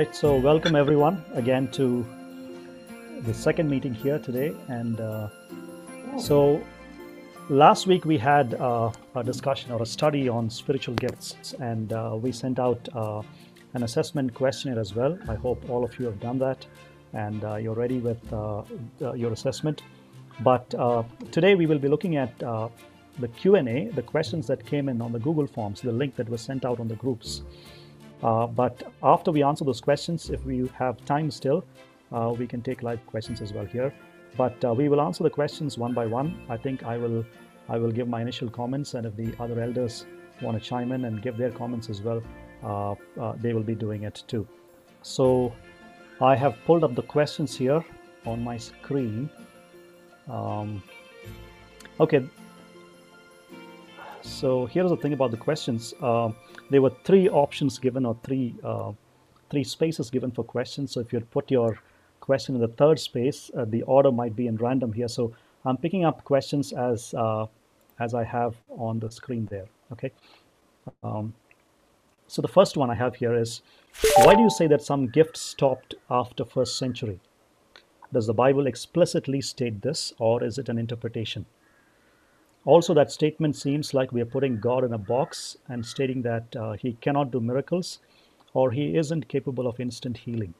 Right, so welcome everyone again to the second meeting here today. And uh, so last week we had uh, a discussion or a study on spiritual gifts, and uh, we sent out uh, an assessment questionnaire as well. I hope all of you have done that and uh, you're ready with uh, uh, your assessment. But uh, today we will be looking at uh, the Q&A, the questions that came in on the Google Forms, the link that was sent out on the groups. Uh, but after we answer those questions, if we have time still, uh, we can take live questions as well here. But uh, we will answer the questions one by one. I think I will, I will give my initial comments, and if the other elders want to chime in and give their comments as well, uh, uh, they will be doing it too. So I have pulled up the questions here on my screen. Um, okay, so here's the thing about the questions. There were three options given or three uh, three spaces given for questions. So if you put your question in the third space, uh, the order might be in random here. So I'm picking up questions as uh, as I have on the screen there. Okay. Um, so the first one I have here is, why do you say that some gifts stopped after first century? Does the Bible explicitly state this, or is it an interpretation? Also, that statement seems like we are putting God in a box and stating that uh, he cannot do miracles or he isn't capable of instant healing.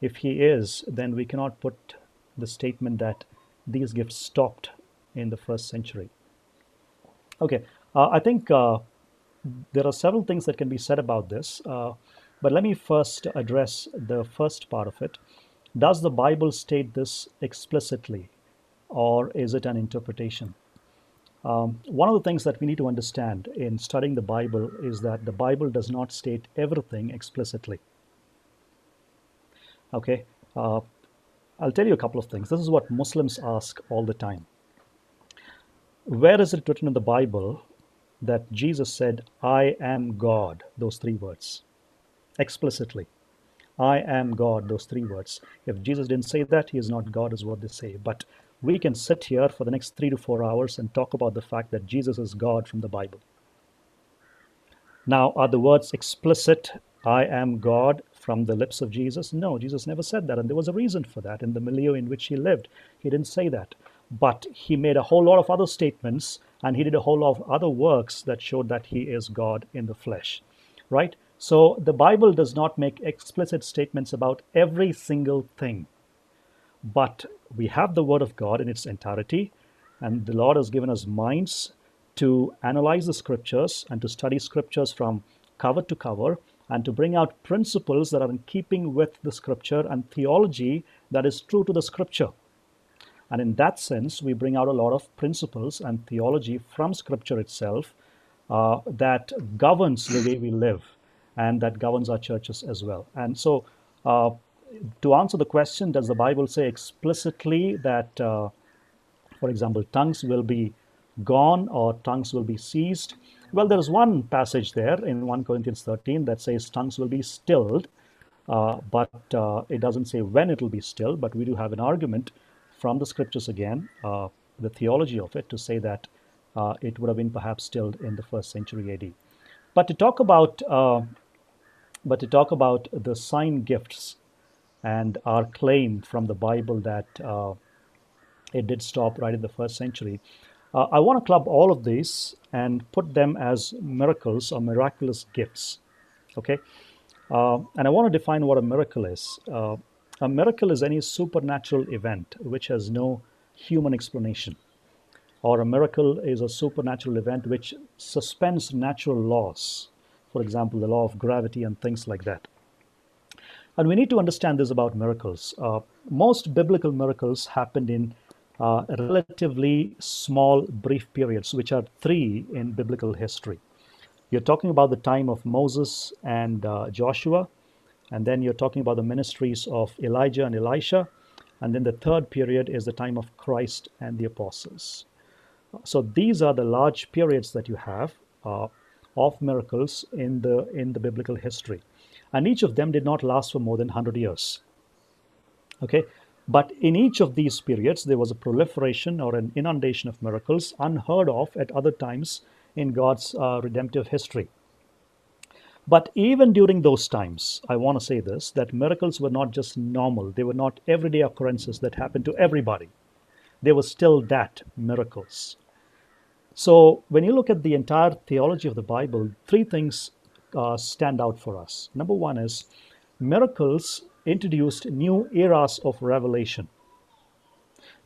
If he is, then we cannot put the statement that these gifts stopped in the first century. Okay, uh, I think uh, there are several things that can be said about this, uh, but let me first address the first part of it. Does the Bible state this explicitly, or is it an interpretation? Um, one of the things that we need to understand in studying the Bible is that the Bible does not state everything explicitly. Okay, uh, I'll tell you a couple of things. This is what Muslims ask all the time. Where is it written in the Bible that Jesus said, I am God, those three words, explicitly? I am God, those three words. If Jesus didn't say that, he is not God, is what they say. But we can sit here for the next three to four hours and talk about the fact that Jesus is God from the Bible. Now, are the words explicit, I am God, from the lips of Jesus? No, Jesus never said that. And there was a reason for that. In the milieu in which he lived, he didn't say that. But he made a whole lot of other statements and he did a whole lot of other works that showed that he is God in the flesh, right? So the Bible does not make explicit statements about every single thing. But we have the Word of God in its entirety, and the Lord has given us minds to analyze the scriptures and to study scriptures from cover to cover and to bring out principles that are in keeping with the scripture and theology that is true to the scripture. And in that sense, we bring out a lot of principles and theology from scripture itself uh, that governs the way we live and that governs our churches as well. And so, uh, to answer the question, does the Bible say explicitly that, uh, for example, tongues will be gone or tongues will be seized? Well, there is one passage there in 1 Corinthians 13 that says tongues will be stilled, uh, but uh, it doesn't say when it will be stilled. But we do have an argument from the scriptures again, uh, the theology of it, to say that uh, it would have been perhaps stilled in the first century AD. But to talk about, uh, but to talk about the sign gifts and our claim from the Bible that uh, it did stop right in the first century. Uh, I want to club all of these and put them as miracles or miraculous gifts. Okay? Uh, and I want to define what a miracle is. Uh, a miracle is any supernatural event which has no human explanation. Or a miracle is a supernatural event which suspends natural laws. For example, the law of gravity and things like that. And we need to understand this about miracles. Uh, most biblical miracles happened in uh, relatively small, brief periods, which are three in biblical history. You're talking about the time of Moses and uh, Joshua, and then you're talking about the ministries of Elijah and Elisha, and then the third period is the time of Christ and the apostles. So these are the large periods that you have uh, of miracles in the in the biblical history and each of them did not last for more than 100 years. Okay, but in each of these periods, there was a proliferation or an inundation of miracles unheard of at other times in God's uh, redemptive history. But even during those times, I want to say this that miracles were not just normal, they were not everyday occurrences that happened to everybody. They were still that miracles. So, when you look at the entire theology of the Bible, three things uh, stand out for us. Number one is miracles introduced new eras of revelation.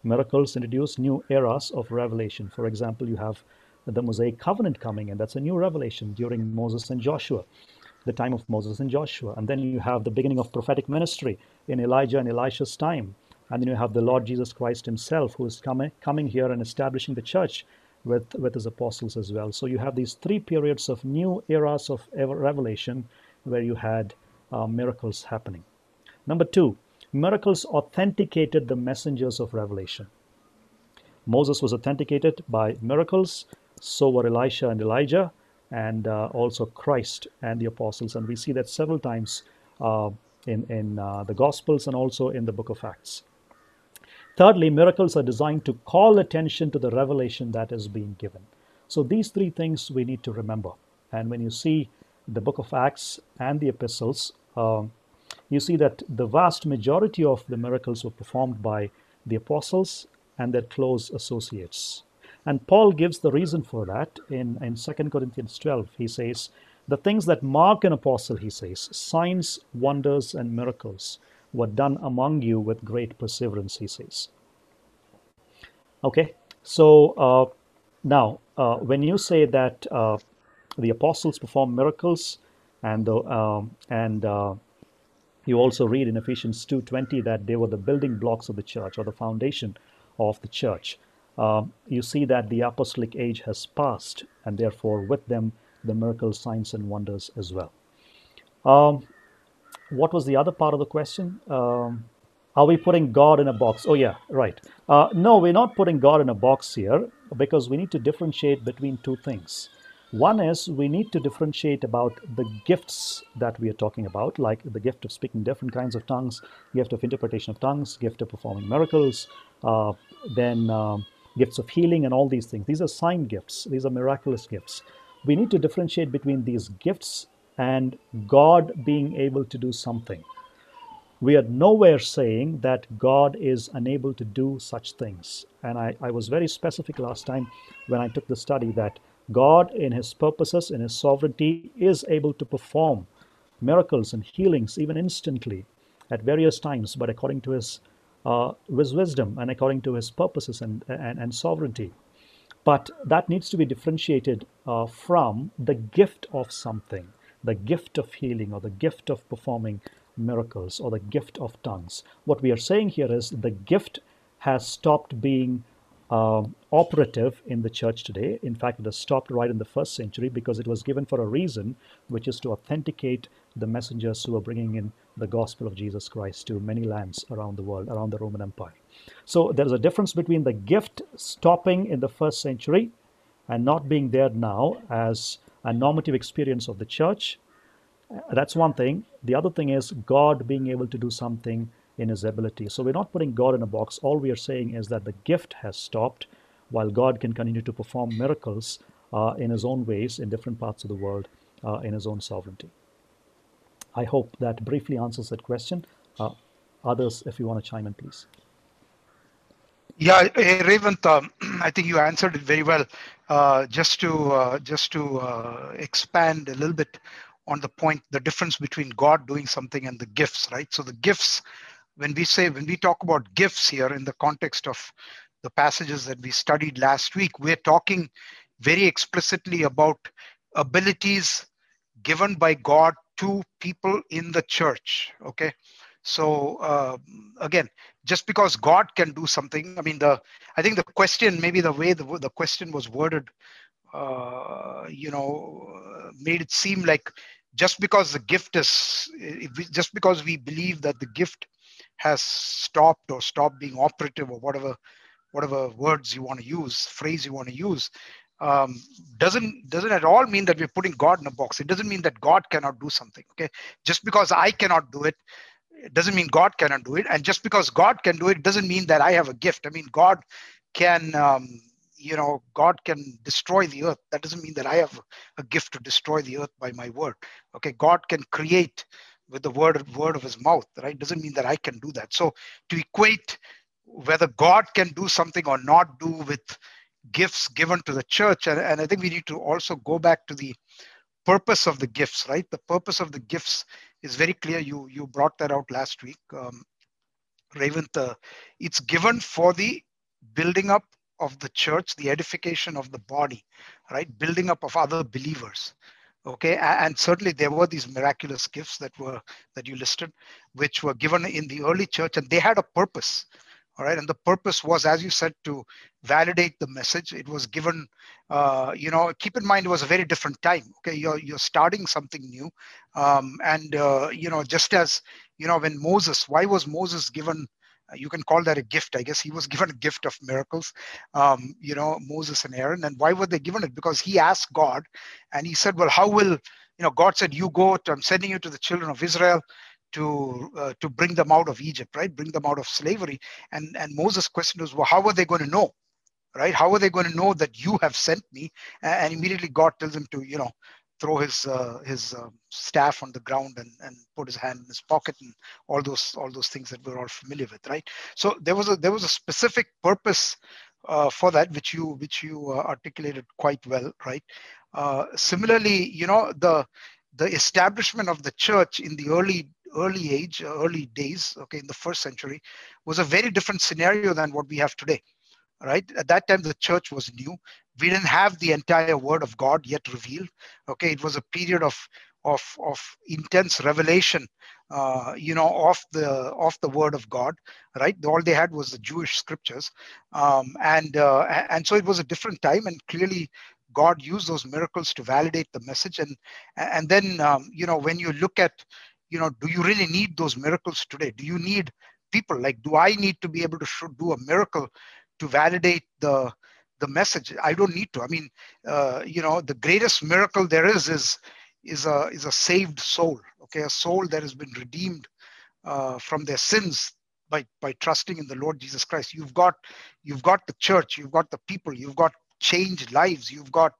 Miracles introduced new eras of revelation. For example, you have the Mosaic covenant coming, and that's a new revelation during Moses and Joshua, the time of Moses and Joshua. And then you have the beginning of prophetic ministry in Elijah and Elisha's time. And then you have the Lord Jesus Christ himself who is coming, coming here and establishing the church with, with his apostles as well. So you have these three periods of new eras of revelation where you had uh, miracles happening. Number two, miracles authenticated the messengers of revelation. Moses was authenticated by miracles, so were Elisha and Elijah, and uh, also Christ and the apostles. And we see that several times uh, in, in uh, the Gospels and also in the book of Acts. Thirdly, miracles are designed to call attention to the revelation that is being given. So these three things we need to remember. And when you see the book of Acts and the epistles, um, you see that the vast majority of the miracles were performed by the apostles and their close associates. And Paul gives the reason for that in, in 2 Corinthians 12. He says, The things that mark an apostle, he says, signs, wonders, and miracles were done among you with great perseverance, he says. Okay, so uh, now uh, when you say that uh, the apostles perform miracles, and the, um, and uh, you also read in Ephesians 2:20 that they were the building blocks of the church or the foundation of the church um, you see that the apostolic age has passed, and therefore with them the miracles, signs, and wonders as well. Um, what was the other part of the question? Um, are we putting God in a box? Oh, yeah, right. Uh, no, we're not putting God in a box here because we need to differentiate between two things. One is we need to differentiate about the gifts that we are talking about, like the gift of speaking different kinds of tongues, gift of interpretation of tongues, gift of performing miracles, uh, then um, gifts of healing, and all these things. These are sign gifts, these are miraculous gifts. We need to differentiate between these gifts and God being able to do something. We are nowhere saying that God is unable to do such things. And I, I was very specific last time when I took the study that God, in His purposes, in His sovereignty, is able to perform miracles and healings even instantly at various times, but according to His uh, with wisdom and according to his purposes and, and, and sovereignty. But that needs to be differentiated uh, from the gift of something, the gift of healing or the gift of performing miracles or the gift of tongues. What we are saying here is the gift has stopped being um, operative in the church today. In fact, it has stopped right in the first century because it was given for a reason, which is to authenticate the messengers who are bringing in the gospel of Jesus Christ to many lands around the world, around the Roman Empire. So there's a difference between the gift stopping in the first century and not being there now as a normative experience of the church. That's one thing. The other thing is God being able to do something in his ability. So we're not putting God in a box. All we are saying is that the gift has stopped while God can continue to perform miracles uh, in his own ways in different parts of the world uh, in his own sovereignty. I hope that briefly answers that question. Uh, others, if you want to chime in, please. Yeah, hey, Revant, um, I think you answered it very well. Uh, just to uh, just to uh, expand a little bit on the point, the difference between God doing something and the gifts, right? So the gifts, when we say when we talk about gifts here in the context of the passages that we studied last week, we're talking very explicitly about abilities given by God to people in the church okay so uh, again just because god can do something i mean the i think the question maybe the way the, the question was worded uh, you know made it seem like just because the gift is we, just because we believe that the gift has stopped or stopped being operative or whatever whatever words you want to use phrase you want to use um, doesn't doesn't at all mean that we're putting God in a box. It doesn't mean that God cannot do something. Okay, just because I cannot do it, it doesn't mean God cannot do it. And just because God can do it, doesn't mean that I have a gift. I mean, God can um, you know god can destroy the earth. That doesn't mean that i have a gift to destroy the earth by my word. Okay god can create with the word word of his mouth right? Doesn't mean that i can do that. So to equate whether god can do something or not do with gifts given to the church and, and i think we need to also go back to the purpose of the gifts right? The purpose of the gifts is very clear you you brought that out last week um, Revant, uh, it's given for the building up of the church, the edification of the body, right? Building up of other believers. Okay, and certainly there were these miraculous gifts that were that you listed, which were given in the early church, and they had a purpose. All right, and the purpose was, as you said, to validate the message. It was given, uh, you know, keep in mind it was a very different time. Okay, you're you're starting something new, um, and uh, you know, just as you know, when Moses, why was Moses given you can call that a gift i guess he was given a gift of miracles um, you know moses and aaron and why were they given it because he asked god and he said well how will you know god said you go to, i'm sending you to the children of israel to uh, to bring them out of egypt right? Bring them out of slavery. And and moses question was well how are they going to know right? How are they going to know that you have sent me? And immediately god tells him to you know throw his uh, his uh, staff on the ground and, and put his hand in his pocket and all those all those things that we're all familiar with right? So there was a there was a specific purpose uh, for that which you which you uh, articulated quite well right? Uh, similarly you know the the establishment of the church in the early early age early days okay in the first century was a very different scenario than what we have today right? At that time the church was new. We didn't have the entire word of god yet revealed okay? It was a period of of of intense revelation uh, you know of the of the word of god right? All they had was the jewish scriptures um, and uh, and so it was a different time and clearly god used those miracles to validate the message and and then um, you know when you look at you know do you really need those miracles today do you need people like do i need to be able to do a miracle to validate the the message. I don't need to. I mean, uh, you know, the greatest miracle there is is is a is a saved soul. Okay, a soul that has been redeemed uh, from their sins by by trusting in the Lord Jesus Christ. You've got you've got the church. You've got the people. You've got changed lives. You've got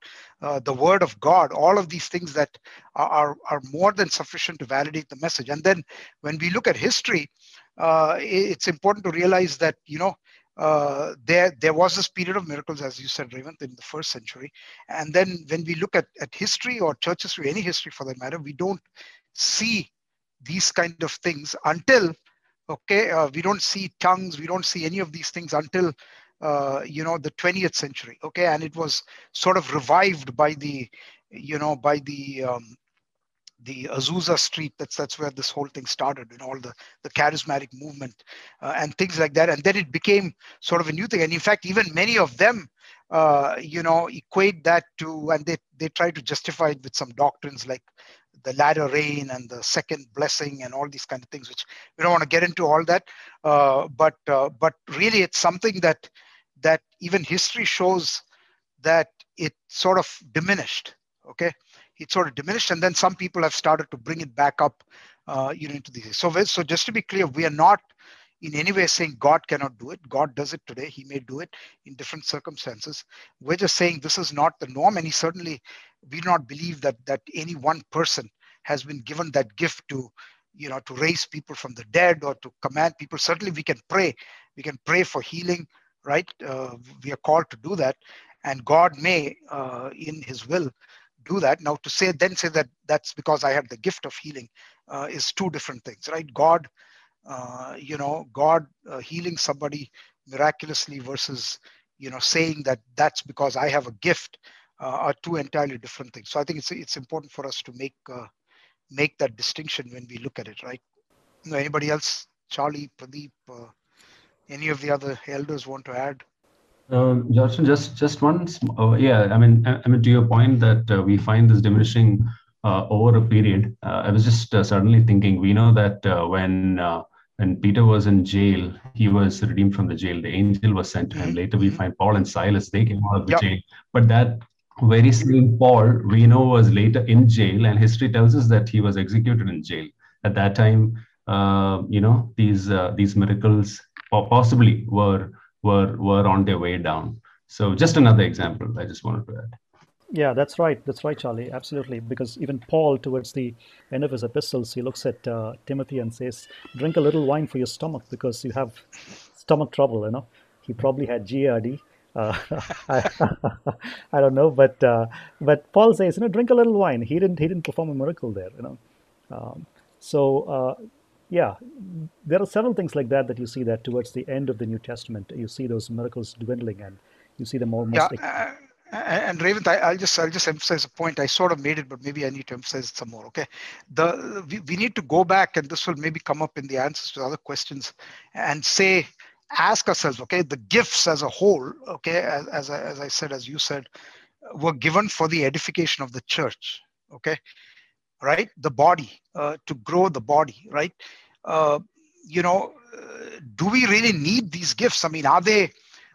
uh, the Word of God. All of these things that are are more than sufficient to validate the message. And then when we look at history, uh, it's important to realize that you know uh, there there was this period of miracles, as you said, Revant, in the first century. And then when we look at, at history or church history, any history for that matter, we don't see these kind of things until, okay, uh, we don't see tongues, we don't see any of these things until, uh, you know, the 20th century, okay? And it was sort of revived by the, you know, by the um, the Azusa Street. That's that's where this whole thing started, and all the the charismatic movement uh, and things like that. And then it became sort of a new thing. And in fact, even many of them, uh, you know, equate that to, and they they try to justify it with some doctrines like the latter rain and the second blessing and all these kind of things, which we don't want to get into all that. Uh, but uh, but really, it's something that that even history shows that it sort of diminished. Okay? It sort of diminished and then some people have started to bring it back up uh, you know into these so so just to be clear we are not in any way saying god cannot do it. God does it today. He may do it in different circumstances. We're just saying this is not the norm and he certainly we do not believe that that any one person has been given that gift to you know to raise people from the dead or to command people. Certainly we can pray. We can pray for healing right uh, we are called to do that and god may uh, in his will do that. Now, to say then say that that's because I have the gift of healing uh, is two different things, right? God, uh, you know, God uh, healing somebody miraculously versus you know saying that that's because I have a gift uh, are two entirely different things. So I think it's it's important for us to make make that distinction when we look at it, right? You know, anybody else? Charlie, Pradeep, any of the other elders want to add? Uh, just just one, uh, yeah. I mean, I, I, mean, to your point that uh, we find this diminishing uh, over a period. Uh, I was just uh, suddenly thinking. We know that when when Peter was in jail, he was redeemed from the jail. The angel was sent to him. Later, we mm-hmm. find Paul and Silas. They came out of the yep. jail. But that very same Paul, we know, was later in jail, and history tells us that he was executed in jail. At that time, you know, these these miracles possibly were were were on their way down. So just another example I just wanted to add. Yeah, that's right. That's right, Charlie. Absolutely. Because even Paul, towards the end of his epistles, he looks at uh, Timothy and says, Drink a little wine for your stomach because you have stomach trouble. You know, he probably had GERD. Uh, I, I, don't know, but uh, but Paul says, you know, drink a little wine. He didn't he didn't perform a miracle there. You know, um, so uh, yeah, there are several things like that that you see that towards the end of the New Testament, you see those miracles dwindling and you see them almost. Yeah, and Revant, I, will just I'll just emphasize a point. I sort of made it, but maybe I need to emphasize it some more. Okay, the we, we need to go back, and this will maybe come up in the answers to other questions, and say, ask ourselves, okay, the gifts as a whole, okay, as as I, as I said, as you said, were given for the edification of the church. Okay, right, the body uh, to grow the body, right. Uh, you know, do we really need these gifts? I mean, are they?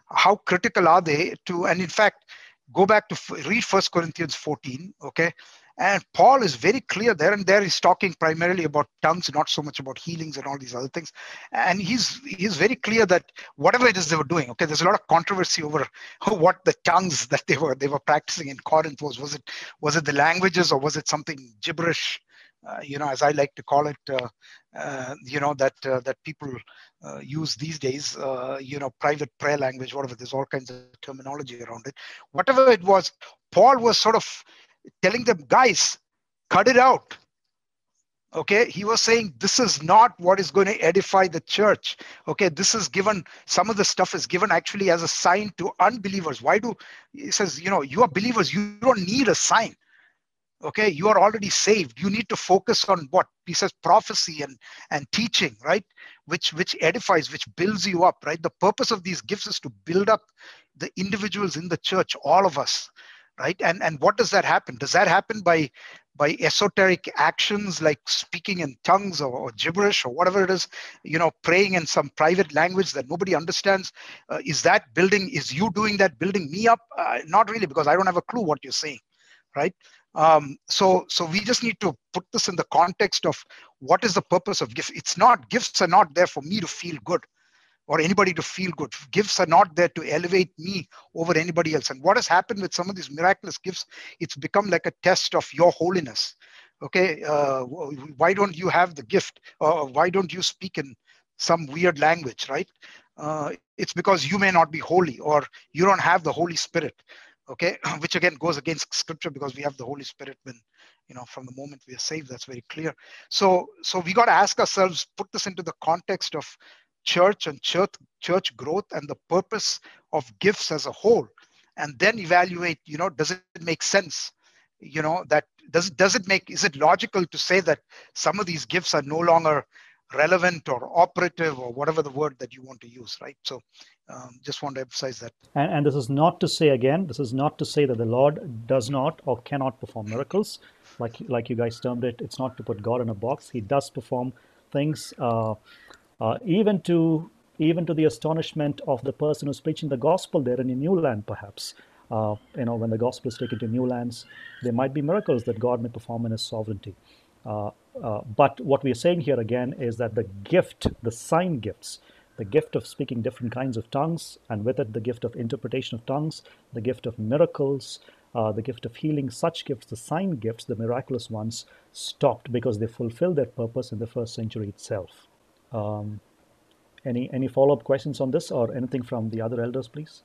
How critical are they to? And in fact go back to read First Corinthians 14, okay? And Paul is very clear there, and there he's talking primarily about tongues, not so much about healings and all these other things. And he's he's very clear that whatever it is they were doing, okay, there's a lot of controversy over what the tongues that they were they were practicing in Corinth was. Was it was it the languages or was it something gibberish? Uh, you know, as I like to call it, uh, uh, you know, that uh, that people uh, use these days, uh, you know, private prayer language, whatever. There's all kinds of terminology around it. Whatever it was, Paul was sort of telling them, guys, cut it out. Okay, he was saying this is not what is going to edify the church. Okay, this is given, some of the stuff is given actually as a sign to unbelievers. Why do he says, you know, you are believers, you don't need a sign okay you are already saved you need to focus on what he says prophecy and and teaching right which which edifies which builds you up right the purpose of these gifts is to build up the individuals in the church all of us right? And and what does that happen? Does that happen by by esoteric actions like speaking in tongues or, or gibberish or whatever it is you know praying in some private language that nobody understands? Uh, is that building is you doing that building me up? Uh, not really because i don't have a clue what you're saying right? Um, so, so we just need to put this in the context of what is the purpose of gifts. It's not gifts are not there for me to feel good or anybody to feel good. Gifts are not there to elevate me over anybody else. And what has happened with some of these miraculous gifts, it's become like a test of your holiness. Okay, uh, why don't you have the gift? Or why don't you speak in some weird language, right? Uh, it's because you may not be holy or you don't have the Holy Spirit okay which again goes against scripture because we have the holy spirit when you know from the moment we are saved that's very clear so so we got to ask ourselves put this into the context of church and church church growth and the purpose of gifts as a whole and then evaluate you know does it make sense you know that does does it make is it logical to say that some of these gifts are no longer relevant or operative or whatever the word that you want to use right so um, just want to emphasize that. And, and, this is not to say again, this is not to say that the Lord does not or cannot perform miracles, like like you guys termed it. It's not to put God in a box. He does perform things, uh, uh, even to even to the astonishment of the person who's preaching the gospel there in a new land, perhaps. Uh, you know, when the gospel is taken to new lands, there might be miracles that God may perform in His sovereignty. Uh, uh, but what we are saying here again is that the gift, the sign gifts, the gift of speaking different kinds of tongues, and with it, the gift of interpretation of tongues, the gift of miracles, uh, the gift of healing, such gifts, the sign gifts, the miraculous ones, stopped because they fulfilled their purpose in the first century itself. Um, any any follow up questions on this, or anything from the other elders, please?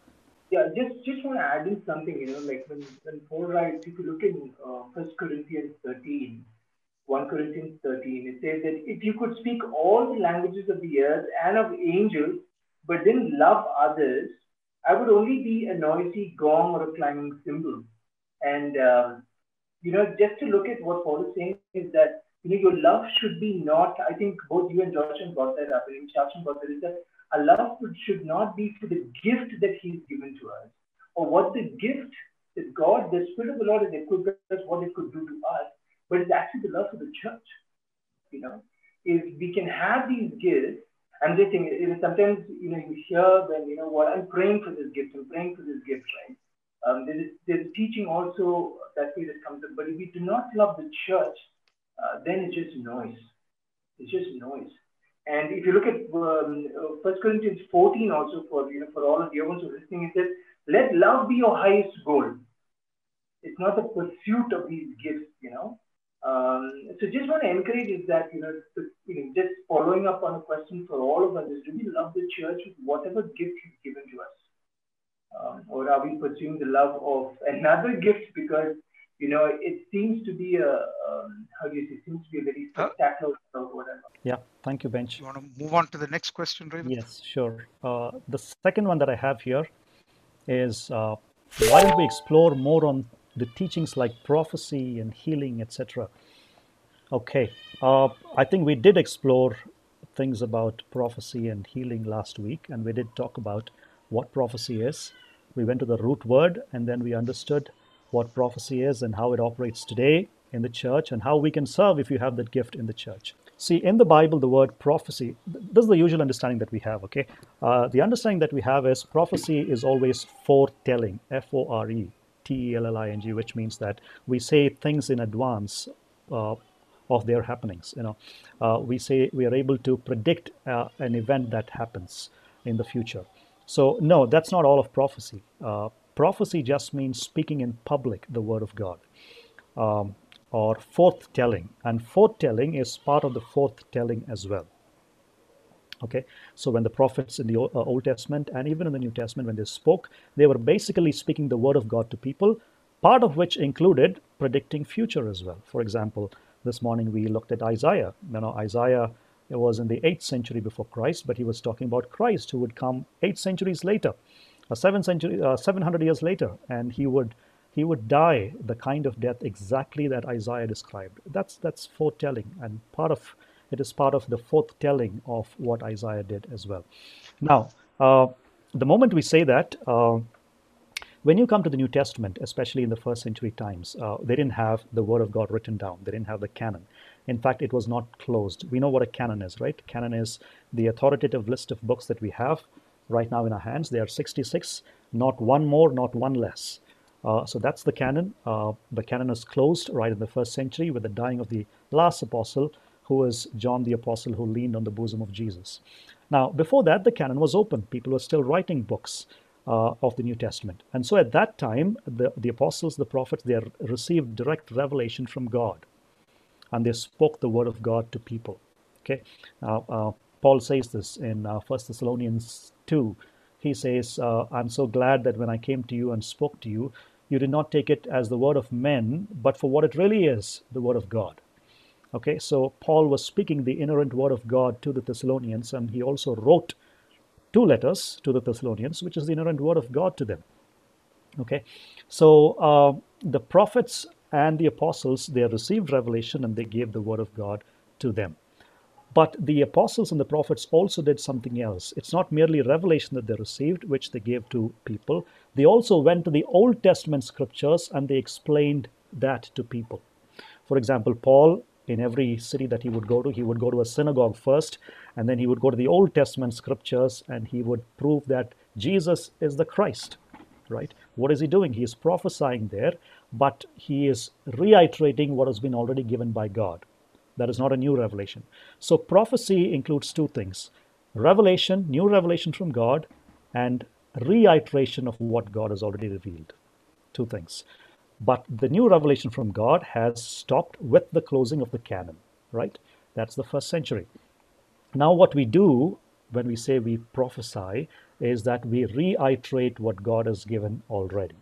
Yeah, just just want to add in something. You know, like when when Paul writes, if you look in uh, Corinthians thirteen, 1 Corinthians 13, it says that if you could speak all the languages of the earth and of angels, but didn't love others, I would only be a noisy gong or a clanging cymbal. And, um, you know, just to look at what Paul is saying is that, you know, your love should be not, I think both you and Joshua brought that up, and Joshua brought that, is that a love should not be for the gift that he's given to us, or what the gift that God, the Spirit of the Lord has equipped us, what it could do to us but it's actually the love of the church. You know, if we can have these gifts, I'm just saying, you know, sometimes you know you hear when you know what I'm praying for this gift, I'm praying for this gift, right? Um, there is there's teaching also that way that comes up. But if we do not love the church, uh, then it's just noise. It's just noise. And if you look at um, uh, First Corinthians 14 also for you know for all of the ones who are listening, it says let love be your highest goal. It's not the pursuit of these gifts, you know. Um, so just want to encourage is that, you know, to, you know, just following up on a question for all of us is do we love the church with whatever gift he's given to us? Um, or are we pursuing the love of another gift because, you know, it seems to be a, um, how do you say, it seems to be a very spectacular uh, or whatever. Yeah, thank you, Bench. You want to move on to the next question, Raven? Yes, sure. Uh, the second one that I have here is uh, why don't we explore more on the teachings like prophecy and healing, etc. Okay, uh, I think we did explore things about prophecy and healing last week, and we did talk about what prophecy is. We went to the root word, and then we understood what prophecy is and how it operates today in the church, and how we can serve if you have that gift in the church. See, in the Bible, the word prophecy, this is the usual understanding that we have, okay? Uh, the understanding that we have is prophecy is always foretelling, F O R E T E L L I N G, which means that we say things in advance uh, of their happenings. You know, uh, we say we are able to predict uh, an event that happens in the future. So no, that's not all of prophecy. Prophecy just means speaking in public the word of God. Um, or forthtelling, and forthtelling is part of the forthtelling as well. Okay, so when the prophets in the uh, Old Testament and even in the New Testament, when they spoke, they were basically speaking the word of God to people, part of which included predicting future as well. For example, this morning we looked at Isaiah. You know, Isaiah it was in the 8th century before Christ, but he was talking about Christ who would come eight centuries later, seven century, uh, 700 years later, and he would he would die the kind of death exactly that Isaiah described. That's that's foretelling, and part of it is part of the foretelling of what Isaiah did as well. Now, uh, the moment we say that, uh, when you come to the New Testament, especially in the first century times, uh, they didn't have the Word of God written down. They didn't have the canon. In fact, it was not closed. We know what a canon is, right? Canon is the authoritative list of books that we have right now in our hands. They are 66, not one more, not one less. Uh, so that's the canon. Uh, the canon is closed right in the first century with the dying of the last apostle, who was John the Apostle, who leaned on the bosom of Jesus. Now, before that, the canon was open. People were still writing books uh, of the New Testament. And so at that time, the, the apostles, the prophets, they received direct revelation from God. And they spoke the word of God to people. Okay. Now, uh, Paul says this in uh, 1 Thessalonians 2. He says, uh, I'm so glad that when I came to you and spoke to you, you did not take it as the word of men, but for what it really is, the word of God. Okay, so Paul was speaking the inerrant word of God to the Thessalonians, and he also wrote two letters to the Thessalonians, which is the inerrant word of God to them. Okay, so uh, the prophets and the apostles they received revelation and they gave the word of God to them. But the apostles and the prophets also did something else. It's not merely revelation that they received, which they gave to people. They also went to the Old Testament scriptures and they explained that to people. For example, Paul, in every city that he would go to, he would go to a synagogue first, and then he would go to the Old Testament scriptures and he would prove that Jesus is the Christ. Right? What is he doing? He is prophesying there, but he is reiterating what has been already given by God. That is not a new revelation. So prophecy includes two things revelation, new revelation from God, and reiteration of what God has already revealed. Two things. But the new revelation from God has stopped with the closing of the canon, right? That's the first century. Now, what we do when we say we prophesy is that we reiterate what God has given already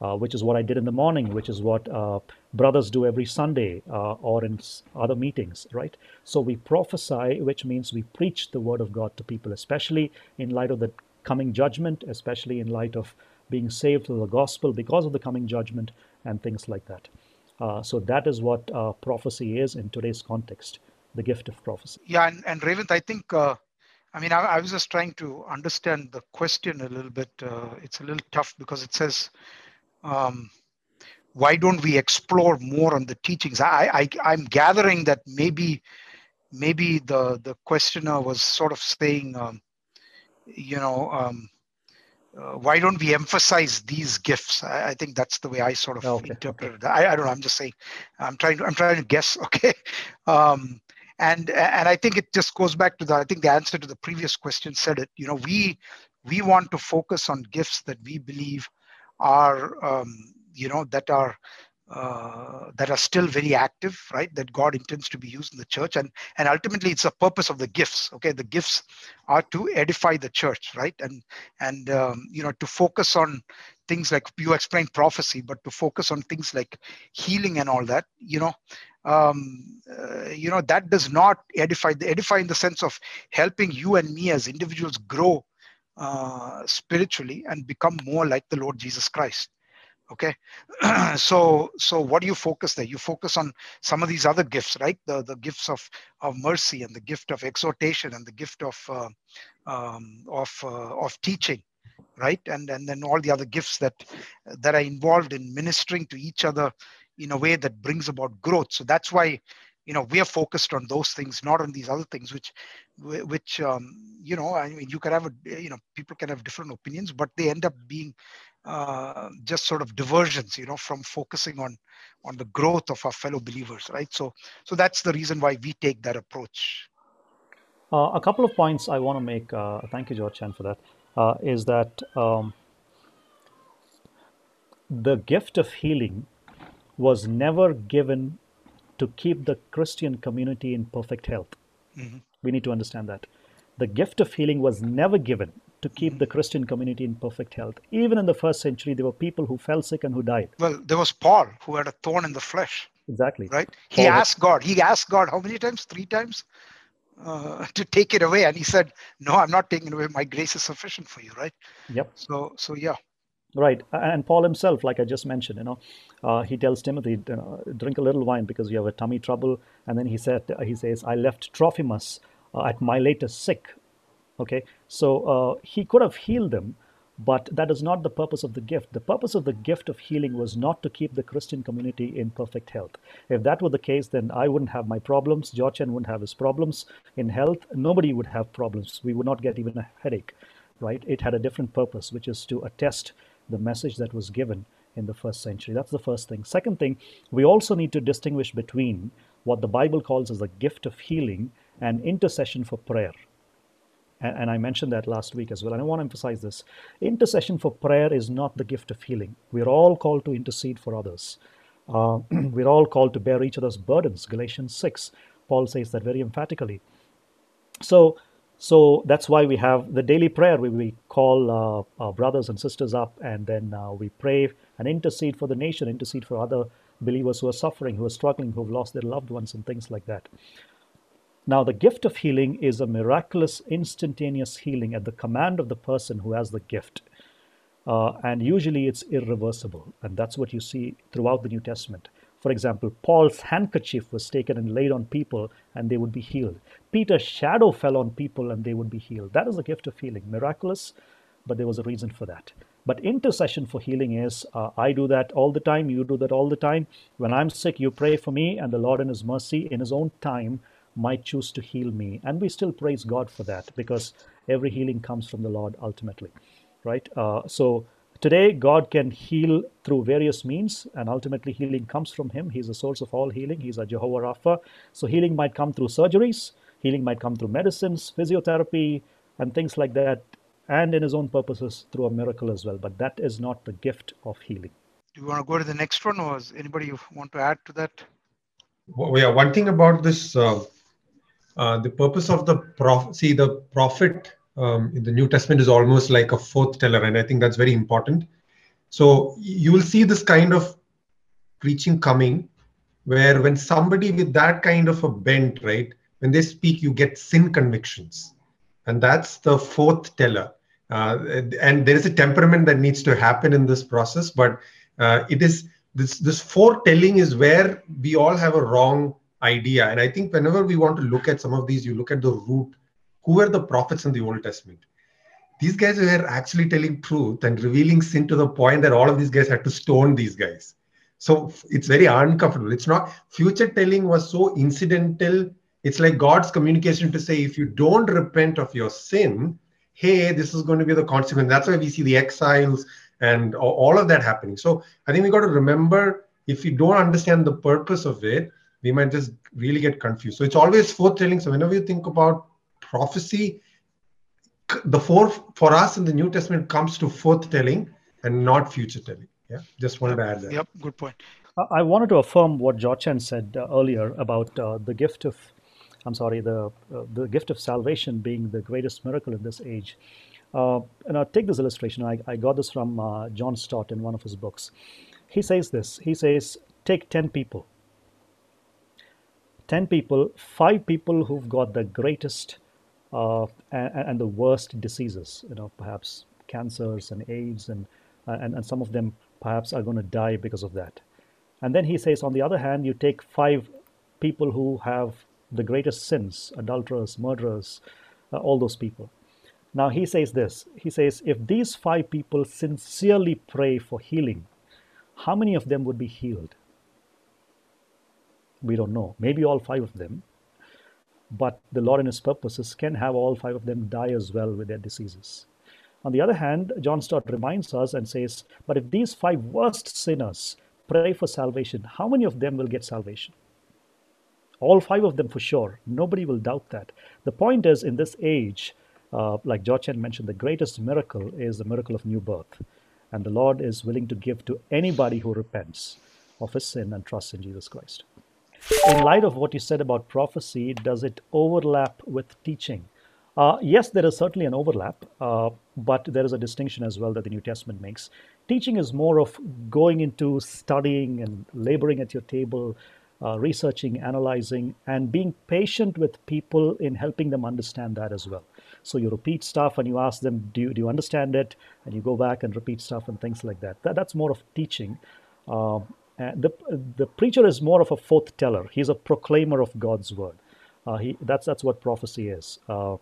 uh, which is what I did in the morning, which is what uh, brothers do every Sunday uh, or in other meetings, right? So we prophesy, which means we preach the word of God to people, especially in light of the coming judgment, especially in light of being saved through the gospel because of the coming judgment and things like that. Uh, so that is what uh, prophecy is in today's context, the gift of prophecy. Yeah, and, and Revant, I think uh, I mean, I, I, was just trying to understand the question a little bit. It's a little tough because it says um, why don't we explore more on the teachings? I, I I'm gathering that maybe maybe the the questioner was sort of saying, um, you know, um, uh, why don't we emphasize these gifts? I, I, think that's the way I sort of okay, interpreted okay. I, I don't know. I'm just saying. I'm trying to I'm trying to guess. Okay. Um, and and I think it just goes back to the I think the answer to the previous question said it. You know, we we want to focus on gifts that we believe are um, you know that are uh, that are still very active right? That god intends to be used in the church. And and ultimately it's the purpose of the gifts okay? The gifts are to edify the church right? And and um, you know to focus on things like you explained prophecy but to focus on things like healing and all that you know um, uh, you know that does not edify the edify in the sense of helping you and me as individuals grow uh, spiritually and become more like the lord jesus christ. Okay? So so what do you focus there? You focus on some of these other gifts right? The the gifts of of mercy and the gift of exhortation and the gift of uh, um, of uh, of teaching right? And and then all the other gifts that that are involved in ministering to each other in a way that brings about growth. So that's why you know we are focused on those things not on these other things which which um, you know i mean you can have a you know people can have different opinions but they end up being uh, just sort of diversions you know from focusing on on the growth of our fellow believers right? So so that's the reason why we take that approach. Uh, a couple of points i want to make uh, thank you george chan for that uh, is that um, the gift of healing was never given to keep the christian community in perfect health mm-hmm. we need to understand that the gift of healing was never given to keep the Christian community in perfect health. Even in the first century, there were people who fell sick and who died. Well, there was Paul who had a thorn in the flesh. Exactly. Right? He Paul asked God, he asked God how many times? Three times? Uh, to take it away. And he said, No, I'm not taking it away. My grace is sufficient for you, right? Yep. So, so yeah. Right. And Paul himself, like I just mentioned, you know, uh, he tells Timothy, drink a little wine because you have a tummy trouble. And then he said, he says, I left Trophimus uh, at Miletus sick Okay, so uh, he could have healed them, but that is not the purpose of the gift. The purpose of the gift of healing was not to keep the Christian community in perfect health. If that were the case, then I wouldn't have my problems. George Chen wouldn't have his problems in health. Nobody would have problems. We would not get even a headache, right? It had a different purpose, which is to attest the message that was given in the first century. That's the first thing. Second thing, we also need to distinguish between what the Bible calls as a gift of healing and intercession for prayer and I mentioned that last week as well. And I want to emphasize this intercession for prayer is not the gift of healing. We're all called to intercede for others. Uh, we're all called to bear each other's burdens. Galatians 6, Paul says that very emphatically. So, so that's why we have the daily prayer we call uh, our brothers and sisters up and then uh, we pray and intercede for the nation, intercede for other believers who are suffering, who are struggling, who have lost their loved ones, and things like that. Now, the gift of healing is a miraculous, instantaneous healing at the command of the person who has the gift. Uh, and usually it's irreversible. And that's what you see throughout the New Testament. For example, Paul's handkerchief was taken and laid on people and they would be healed. Peter's shadow fell on people and they would be healed. That is the gift of healing. Miraculous, but there was a reason for that. But intercession for healing is uh, I do that all the time, you do that all the time. When I'm sick, you pray for me, and the Lord, in His mercy, in His own time, might choose to heal me. And we still praise God for that because every healing comes from the Lord ultimately, right? Uh, so today, God can heal through various means, and ultimately, healing comes from Him. He's the source of all healing. He's a Jehovah Rapha. So healing might come through surgeries, healing might come through medicines, physiotherapy, and things like that, and in His own purposes through a miracle as well. But that is not the gift of healing. Do you want to go to the next one, or is anybody want to add to that? Well, yeah, one thing about this uh, uh, the purpose of the prophecy the prophet um, in the new testament is almost like a forthteller and i think that's very important so you will see this kind of preaching coming where when somebody with that kind of a bent right when they speak you get sin convictions and that's the forthteller uh, and there is a temperament that needs to happen in this process but uh, it is this this foretelling is where we all have a wrong idea. And I think whenever we want to look at some of these, you look at the root. Who were the prophets in the Old Testament? These guys were actually telling truth and revealing sin to the point that all of these guys had to stone these guys. So it's very uncomfortable. It's not future telling was so incidental. It's like God's communication to say, if you don't repent of your sin, hey, this is going to be the consequence. That's why we see the exiles and all of that happening. So I think we got to remember if you don't understand the purpose of it, we might just really get confused. So it's always foretelling. So whenever you think about prophecy, the four for us in the New Testament comes to forth telling and not future telling. Yeah, just wanted to add that. Yep, good point. I wanted to affirm what Jochen said uh, earlier about uh, the gift of, I'm sorry, the uh, the gift of salvation being the greatest miracle in this age. Uh, and I'll take this illustration. I, I got this from uh, John Stott in one of his books. He says this. He says, take 10 people. 10 people, five people who've got the greatest uh, and, and, the worst diseases, you know, perhaps cancers and AIDS, and, and, and some of them perhaps are going to die because of that. And then he says, on the other hand, you take five people who have the greatest sins, adulterers, murderers, uh, all those people. Now he says this he says, if these five people sincerely pray for healing, how many of them would be healed? We don't know. Maybe all five of them. But the Lord, in His purposes, can have all five of them die as well with their diseases. On the other hand, John Stott reminds us and says, But if these five worst sinners pray for salvation, how many of them will get salvation? All five of them for sure. Nobody will doubt that. The point is, in this age, uh, like Jochen mentioned, the greatest miracle is the miracle of new birth. And the Lord is willing to give to anybody who repents of his sin and trusts in Jesus Christ. In light of what you said about prophecy, does it overlap with teaching? Uh, yes, there is certainly an overlap, uh, but there is a distinction as well that the New Testament makes. Teaching is more of going into studying and laboring at your table, uh, researching, analyzing, and being patient with people in helping them understand that as well. So you repeat stuff and you ask them, do you, do you understand it? And you go back and repeat stuff and things like that. that that's more of teaching. Uh, the, the preacher is more of a forthteller. He's a proclaimer of God's word. Uh, he, that's, that's what prophecy is. Uh,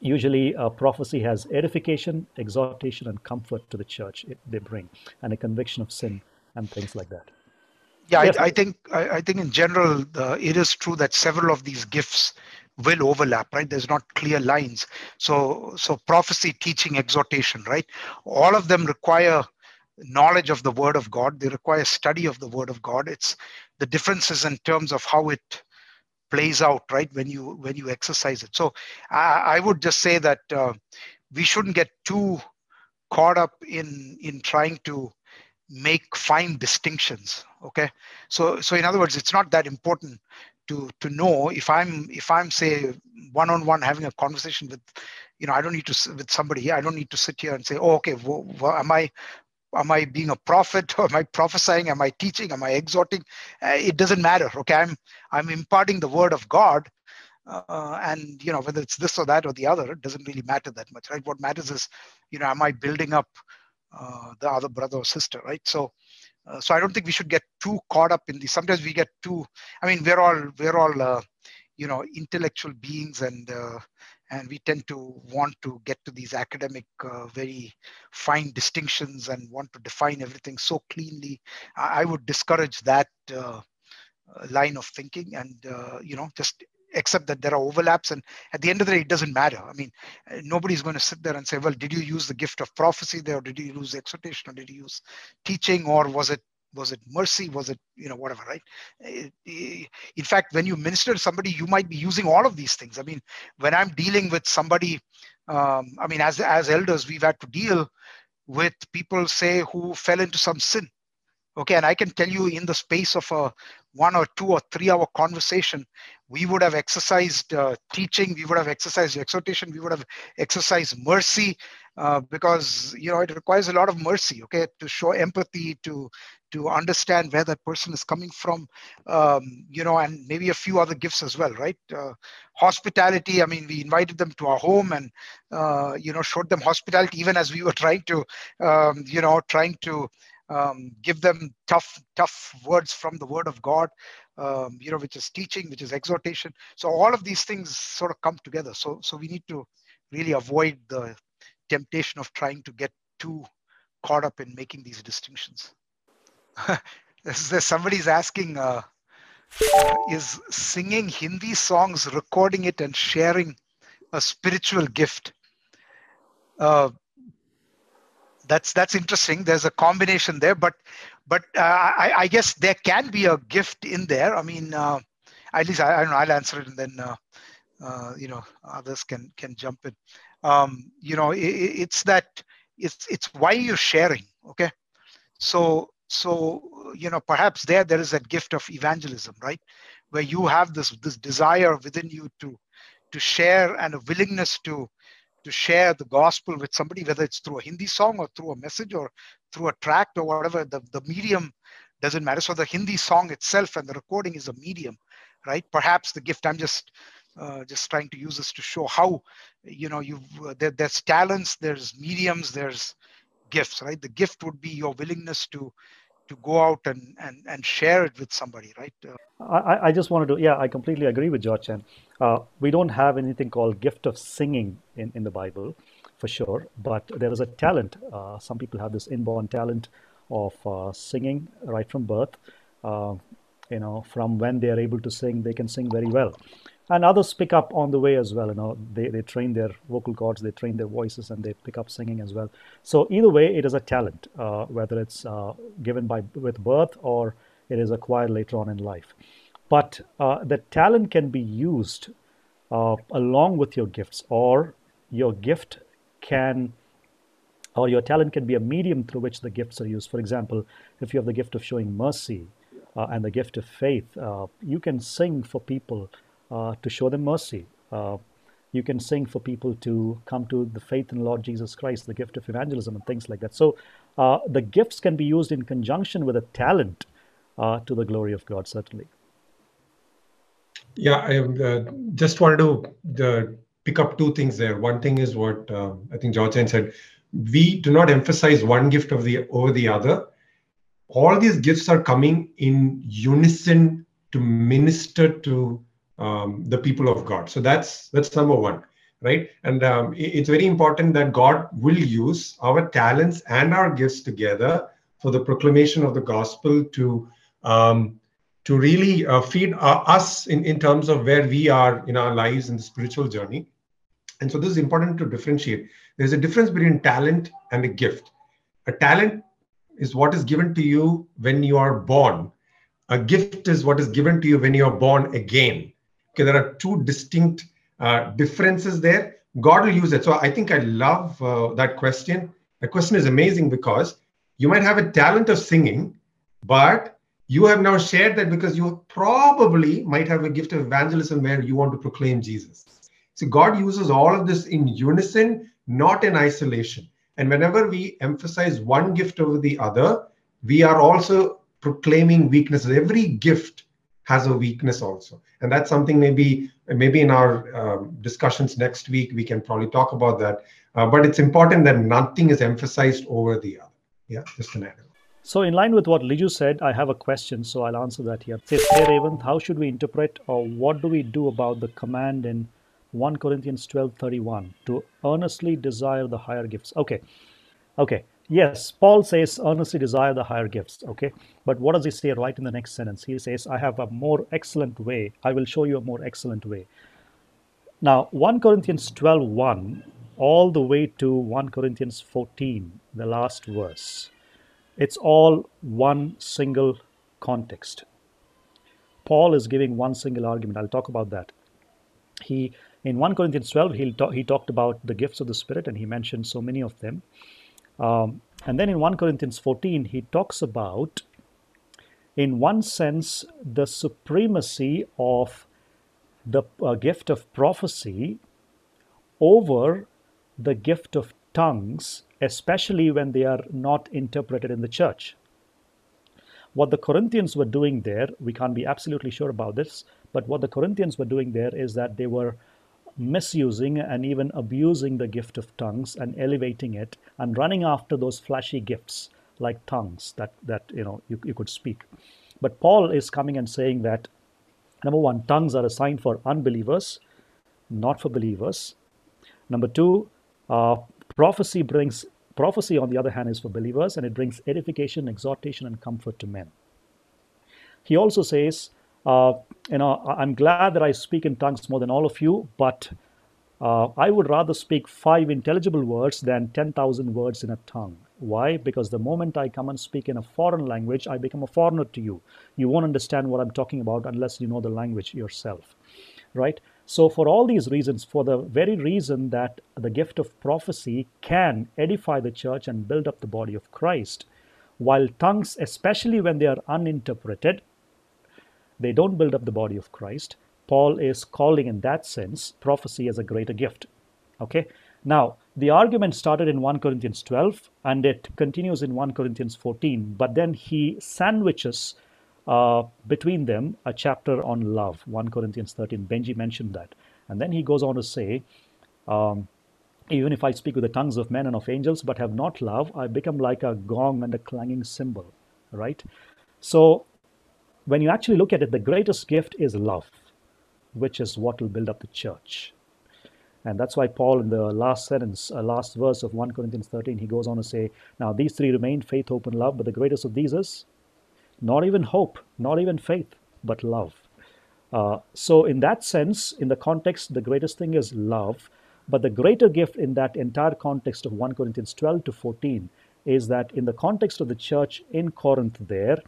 usually, uh, prophecy has edification, exhortation, and comfort to the church it, they bring, and a conviction of sin and things like that. Yeah, yes. I, I, think I, I, think in general uh, it is true that several of these gifts will overlap right there's not clear lines so so prophecy teaching exhortation right all of them require knowledge of the word of god they require study of the word of god. It's the differences in terms of how it plays out right when you when you exercise it. So i, I would just say that uh, we shouldn't get too caught up in in trying to make fine distinctions okay? So so in other words it's not that important to to know if i'm if i'm say one on one having a conversation with you know i don't need to with somebody here i don't need to sit here and say oh okay well, am i am i being a prophet? Or am i prophesying? Am i teaching? Am i exhorting? Uh, it doesn't matter okay? I'm i'm imparting the word of god uh, and you know whether it's this or that or the other it doesn't really matter that much right? What matters is you know am i building up uh, the other brother or sister right? So uh, so I don't think we should get too caught up in these. Sometimes we get too. I mean, we're all we're all uh, you know intellectual beings, and uh, and we tend to want to get to these academic, uh, very fine distinctions and want to define everything so cleanly. I, I would discourage that uh, line of thinking, and uh, you know just except that there are overlaps and at the end of the day it doesn't matter i mean nobody's going to sit there and say well did you use the gift of prophecy there or did you use exhortation or did you use teaching or was it was it mercy was it you know whatever right? In fact when you minister to somebody you might be using all of these things. I mean when i'm dealing with somebody um, i mean as as elders we've had to deal with people say who fell into some sin. Okay and i can tell you in the space of a one or two or three hour conversation we would have exercised uh, teaching we would have exercised exhortation we would have exercised mercy uh, because you know it requires a lot of mercy okay to show empathy to to understand where that person is coming from um, you know and maybe a few other gifts as well right? Uh, hospitality i mean we invited them to our home and uh, you know showed them hospitality even as we were trying to um, you know trying to um, give them tough tough words from the word of god um, you know which is teaching which is exhortation. So all of these things sort of come together. So so we need to really avoid the temptation of trying to get too caught up in making these distinctions somebody's asking uh, uh, is singing hindi songs recording it and sharing a spiritual gift uh, that's that's interesting. There's a combination there, but but uh, I, I, guess there can be a gift in there. I mean, uh, at least I, I, don't know. I'll answer it, and then you know others can can jump in. Um, you know, it, it's that it's it's why you're sharing. Okay, so so you know perhaps there there is that gift of evangelism, right, where you have this this desire within you to to share and a willingness to to share the gospel with somebody, whether it's through a Hindi song or through a message or through a tract or whatever. The, the medium doesn't matter. So the Hindi song itself and the recording is a medium, right? Perhaps the gift. I'm just uh, just trying to use this to show how you know you uh, there, there's talents, there's mediums, there's gifts, right? The gift would be your willingness to to go out and and, and share it with somebody, right? Uh, I, I just wanted to, yeah, I completely agree with George Chen. Uh, we don't have anything called gift of singing in, in the Bible, for sure, but there is a talent. Uh, some people have this inborn talent of uh, singing right from birth. You know, from when they are able to sing, they can sing very well. And others pick up on the way as well. You know, they, they train their vocal cords, they train their voices, and they pick up singing as well. So either way, it is a talent, uh, whether it's uh, given by with birth or it is acquired later on in life. But uh, the talent can be used uh, along with your gifts, or your gift can, or your talent can be a medium through which the gifts are used. For example, if you have the gift of showing mercy uh, and the gift of faith, uh, you can sing for people to show them mercy. Uh, you can sing for people to come to the faith in Lord Jesus Christ, the gift of evangelism, and things like that. So the gifts can be used in conjunction with a talent uh, to the glory of God, certainly. Yeah, I uh, just wanted to uh, pick up two things there. One thing is what uh, I think George said. We do not emphasize one gift of the over the other. All these gifts are coming in unison to minister to um, the people of God. So that's that's number one, right? And um, it's very important that God will use our talents and our gifts together for the proclamation of the gospel to um, to really uh, feed uh, us in, in terms of where we are in our lives in the spiritual journey. And so this is important to differentiate. There's a difference between talent and a gift. A talent is what is given to you when you are born. A gift is what is given to you when you are born again. Okay, there are two distinct uh, differences there. God will use it. So I think I love uh, that question. The question is amazing because you might have a talent of singing, but you have now shared that because you probably might have a gift of evangelism where you want to proclaim Jesus. So God uses all of this in unison, not in isolation. And whenever we emphasize one gift over the other, we are also proclaiming weaknesses. Every gift has a weakness also, and that's something maybe maybe in our um, discussions next week we can probably talk about that. Uh, but it's important that nothing is emphasized over the other. Yeah, just an add-on So, in line with what Liju said, I have a question, so I'll answer that here. Says, Hey Raven, how should we interpret or what do we do about the command in 1 Corinthians 12:31 to earnestly desire the higher gifts? Okay, okay, yes, Paul says earnestly desire the higher gifts. Okay, but what does he say right in the next sentence? He says, I have a more excellent way. I will show you a more excellent way. Now, 1 Corinthians 12:1 all the way to 1 Corinthians 14, the last verse it's all one single context. Paul is giving one single argument. I'll talk about that. He in 1 Corinthians 12, he talk, he talked about the gifts of the Spirit and he mentioned so many of them. Um, and then in 1 Corinthians 14, he talks about, in one sense, the supremacy of the uh, gift of prophecy over the gift of tongues especially when they are not interpreted in the church. What the Corinthians were doing there, we can't be absolutely sure about this, but what the Corinthians were doing there is that they were misusing and even abusing the gift of tongues and elevating it and running after those flashy gifts like tongues that, that you know you, you could speak. But Paul is coming and saying that number one, tongues are a sign for unbelievers, not for believers. Number two, uh, prophecy brings Prophecy, on the other hand, is for believers and it brings edification, exhortation, and comfort to men. He also says, uh, You know, I'm glad that I speak in tongues more than all of you, but uh, I would rather speak five intelligible words than 10,000 words in a tongue. Why? Because the moment I come and speak in a foreign language, I become a foreigner to you. You won't understand what I'm talking about unless you know the language yourself, right? So, for all these reasons, for the very reason that the gift of prophecy can edify the church and build up the body of Christ, while tongues, especially when they are uninterpreted, they don't build up the body of Christ. Paul is calling, in that sense, prophecy as a greater gift. Okay? Now, the argument started in 1 Corinthians 12 and it continues in 1 Corinthians 14, but then he sandwiches uh, between them a chapter on love, 1 Corinthians 13. Benji mentioned that. And then he goes on to say, um, even if I speak with the tongues of men and of angels, but have not love, I become like a gong and a clanging cymbal, right? So when you actually look at it, the greatest gift is love, which is what will build up the church. And that's why Paul, in the last sentence, uh, last verse of 1 Corinthians 13, he goes on to say, Now these three remain faith, hope, and love, but the greatest of these is not even hope, not even faith, but love. Uh, so, in that sense, in the context, the greatest thing is love. But the greater gift in that entire context of 1 Corinthians 12 to 14 is that in the context of the church in Corinth, there,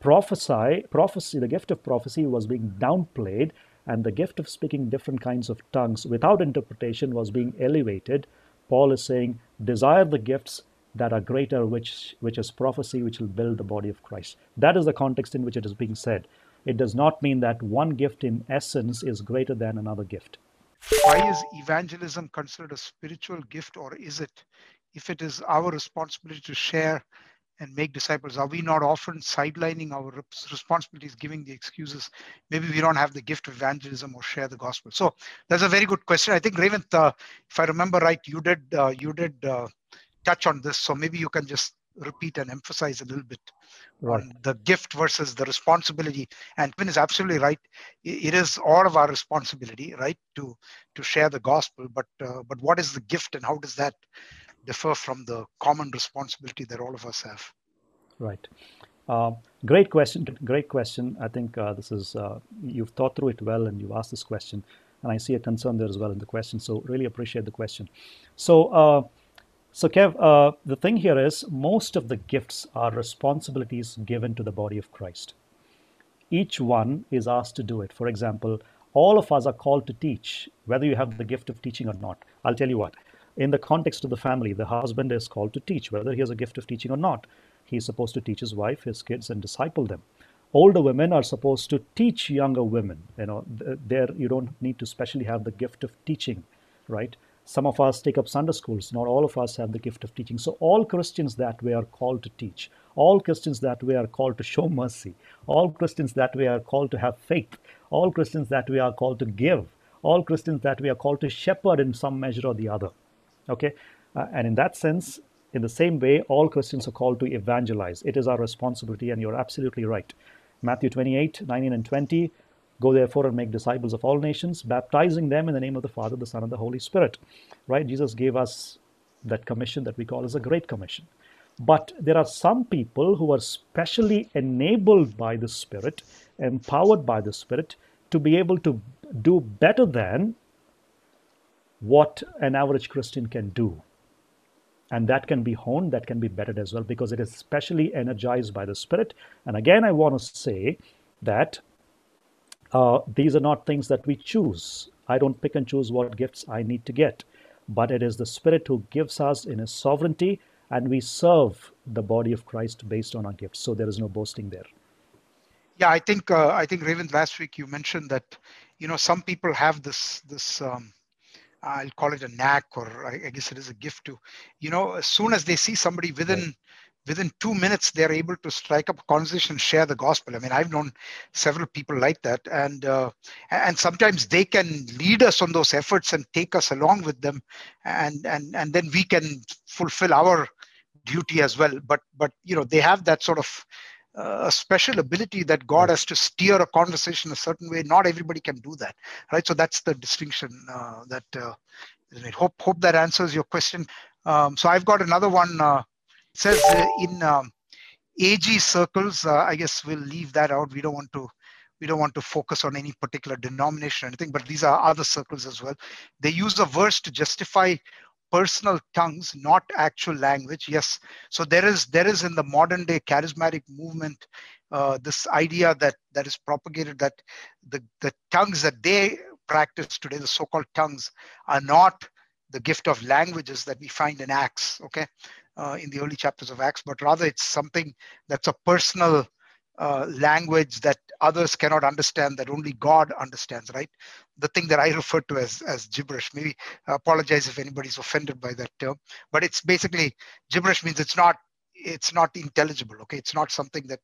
prophesy, prophecy, the gift of prophecy was being downplayed, and the gift of speaking different kinds of tongues without interpretation was being elevated. Paul is saying, desire the gifts that are greater, which which is prophecy, which will build the body of Christ. That is the context in which it is being said. It does not mean that one gift in essence is greater than another gift. Why is evangelism considered a spiritual gift, or is it, if it is our responsibility to share and make disciples? Are we not often sidelining our responsibilities, giving the excuses? Maybe we don't have the gift of evangelism or share the gospel. So that's a very good question. I think Revant, uh, if I remember right, you did uh, you did uh, touch on this. So maybe you can just repeat and emphasize a little bit right. on the gift versus the responsibility. And Quinn is absolutely right. It is all of our responsibility, right, to to share the gospel. But uh, but what is the gift, and how does that differ from the common responsibility that all of us have? Right. Uh, great question. Great question. I think uh, this is uh, you've thought through it well, and you've asked this question, and I see a concern there as well in the question. So really appreciate the question. So. Uh, so, Kev, uh, the thing here is most of the gifts are responsibilities given to the body of Christ. Each one is asked to do it. For example, all of us are called to teach, whether you have the gift of teaching or not. I'll tell you what, in the context of the family, the husband is called to teach, whether he has a gift of teaching or not. He's supposed to teach his wife, his kids, and disciple them. Older women are supposed to teach younger women. You know, there you don't need to specially have the gift of teaching, right? Some of us take up Sunday schools. Not all of us have the gift of teaching. So all Christians that way are called to teach. All Christians that way are called to show mercy. All Christians that way are called to have faith. All Christians that way are called to give. All Christians that way are called to shepherd in some measure or the other. Okay? Uh, and in that sense, in the same way, all Christians are called to evangelize. It is our responsibility, and you're absolutely right. Matthew 28, 19 and 20. Go therefore and make disciples of all nations, baptizing them in the name of the Father, the Son, and the Holy Spirit. Right? Jesus gave us that commission that we call as a great commission. But there are some people who are specially enabled by the Spirit, empowered by the Spirit, to be able to do better than what an average Christian can do. And that can be honed, that can be bettered as well, because it is specially energized by the Spirit. And again, I want to say that uh, these are not things that we choose. I don't pick and choose what gifts I need to get, but it is the Spirit who gives us in His sovereignty, and we serve the body of Christ based on our gifts. So there is no boasting there. Yeah, I think uh, I think Raven last week you mentioned that you know some people have this this um, I'll call it a knack, or I guess it is a gift to, you know, as soon as they see somebody within within two minutes, they're able to strike up a conversation, share the gospel. I mean, I've known several people like that, and uh, and sometimes they can lead us on those efforts and take us along with them, and and and then we can fulfill our duty as well. But but you know, they have that sort of a special ability that God has to steer a conversation a certain way. Not everybody can do that, right? So that's the distinction uh, that. Uh, hope hope that answers your question. Um, so I've got another one. Uh, says uh, in um, AG circles. Uh, I guess we'll leave that out. We don't want to. We don't want to focus on any particular denomination or anything, but these are other circles as well. They use a verse to justify personal tongues not actual language. Yes. So there is there is in the modern day charismatic movement uh, this idea that that is propagated that the the tongues that they practice today, the so-called tongues, are not the gift of languages that we find in Acts, okay, uh, in the early chapters of Acts, but rather it's something that's a personal uh, language that others cannot understand, that only God understands, right? The thing that I refer to as, as gibberish. Maybe I apologize if anybody's offended by that term, but it's basically gibberish means it's not it's not intelligible okay it's not something that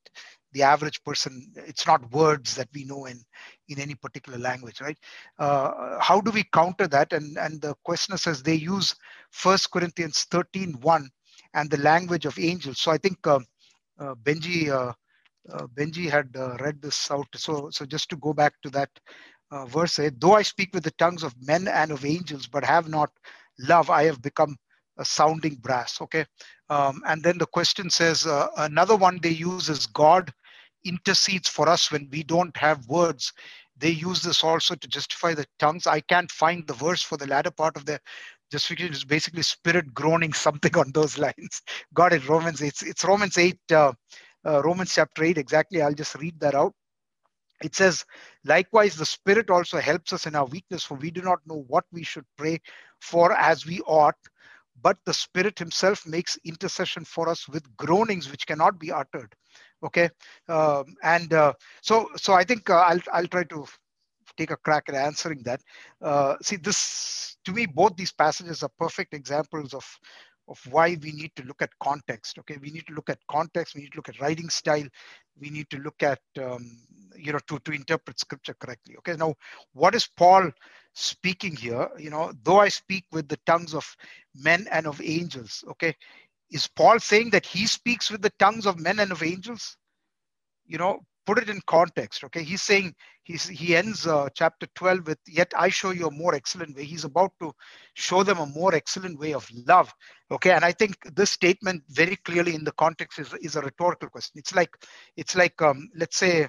the average person it's not words that we know in in any particular language right uh, how do we counter that and and the questioner says they use first corinthians 13 1 and the language of angels so i think uh, uh, benji uh, uh, benji had uh, read this out. So so just to go back to that verse though i speak with the tongues of men and of angels but have not love i have become a sounding brass. Okay? Um, and then the question says uh, another one they use is god intercedes for us when we don't have words. They use this also to justify the tongues. I can't find the verse for the latter part of the justification is basically spirit groaning something on those lines. Got it romans it's, it's romans 8 uh, uh, romans chapter 8 exactly i'll just read that out it says likewise the spirit also helps us in our weakness for we do not know what we should pray for as we ought but the Spirit Himself makes intercession for us with groanings which cannot be uttered. Okay, um, and uh, so so I think uh, I'll I'll try to take a crack at answering that. Uh, see, this to me, both these passages are perfect examples of of why we need to look at context. Okay, we need to look at context. We need to look at writing style. We need to look at um, you know to to interpret scripture correctly. Okay, now what is Paul speaking here? You know, though I speak with the tongues of men and of angels. Okay, is Paul saying that he speaks with the tongues of men and of angels? You know, put it in context okay? He's saying he's he ends uh, chapter 12 with yet i show you a more excellent way. He's about to show them a more excellent way of love okay? And i think this statement very clearly in the context is, is a rhetorical question. It's like it's like um, let's say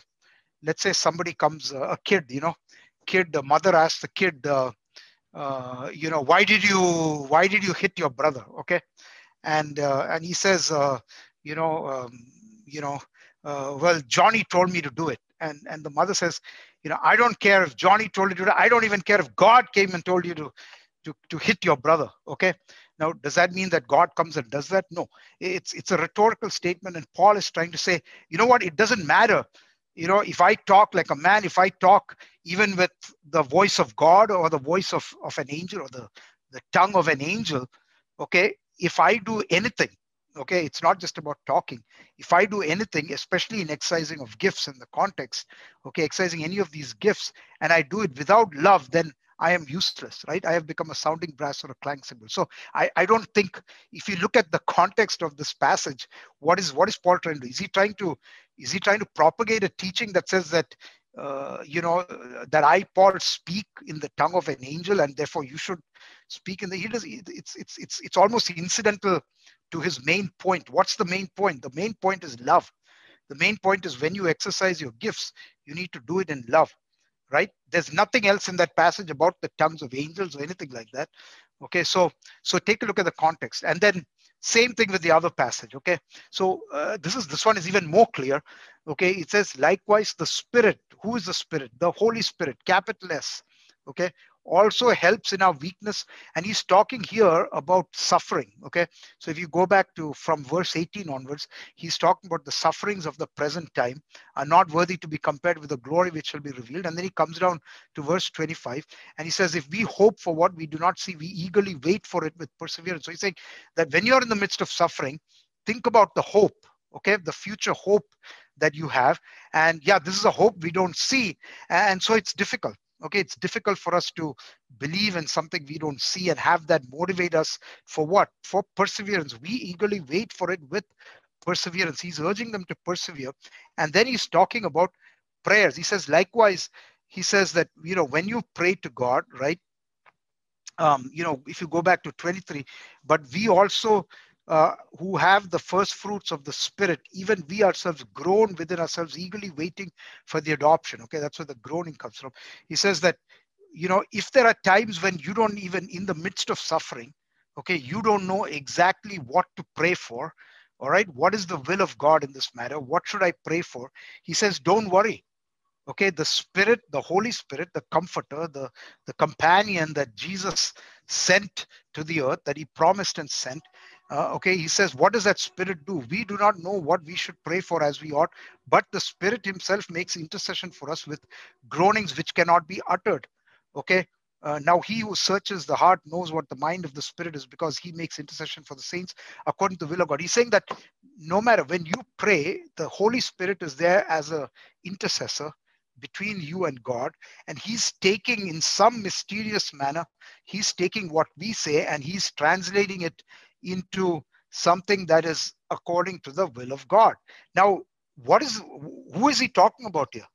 let's say somebody comes uh, a kid you know? Kid the mother asks the kid uh, uh, you know why did you why did you hit your brother? Okay? And uh, and he says uh, you know um, you know uh, well, Johnny told me to do it. And, and the mother says, you know, I don't care if Johnny told you to. I don't even care if God came and told you to, to, to hit your brother. Okay. Now, does that mean that God comes and does that? No, it's, it's a rhetorical statement. And Paul is trying to say, you know what? It doesn't matter. You know, if I talk like a man, if I talk even with the voice of God or the voice of, of an angel or the, the tongue of an angel, okay, if I do anything, okay it's not just about talking. If i do anything especially in exercising of gifts in the context okay exercising any of these gifts and i do it without love then i am useless right? I have become a sounding brass or a clang cymbal. So i, I don't think if you look at the context of this passage what is what is paul trying to do? Is he trying to is he trying to propagate a teaching that says that uh, you know that i paul speak in the tongue of an angel and therefore you should speak in the he does it's it's it's it's almost incidental to his main point. What's the main point? The main point is love. The main point is when you exercise your gifts you need to do it in love right? There's nothing else in that passage about the tongues of angels or anything like that. Okay so so take a look at the context. And then same thing with the other passage okay? So uh, this is this one is even more clear okay? It says likewise the spirit who is the spirit? The holy spirit capital s okay? Also helps in our weakness and he's talking here about suffering okay? So if you go back to from verse 18 onwards he's talking about the sufferings of the present time are not worthy to be compared with the glory which shall be revealed. And then he comes down to verse 25 and he says if we hope for what we do not see we eagerly wait for it with perseverance. So he's saying that when you're in the midst of suffering think about the hope okay? The future hope that you have. And yeah this is a hope we don't see. And so it's difficult. Okay it's difficult for us to believe in something we don't see and have that motivate us for what? For perseverance. We eagerly wait for it with perseverance. He's urging them to persevere. And then he's talking about prayers. He says likewise he says that you know when you pray to god right um, you know if you go back to 23 but we also uh, who have the first fruits of the spirit even we ourselves groan within ourselves eagerly waiting for the adoption. Okay that's where the groaning comes from. He says that you know if there are times when you don't even in the midst of suffering okay you don't know exactly what to pray for all right what is the will of god in this matter what should i pray for? He says don't worry. Okay the spirit the holy spirit the comforter the the companion that jesus sent to the earth that he promised and sent uh, okay he says what does that spirit do? We do not know what we should pray for as we ought but the spirit himself makes intercession for us with groanings which cannot be uttered. Okay uh, now he who searches the heart knows what the mind of the spirit is because he makes intercession for the saints according to the will of god. He's saying that no matter when you pray the holy spirit is there as a intercessor between you and god and he's taking in some mysterious manner he's taking what we say and he's translating it into something that is according to the will of god. Now what is who is he talking about here?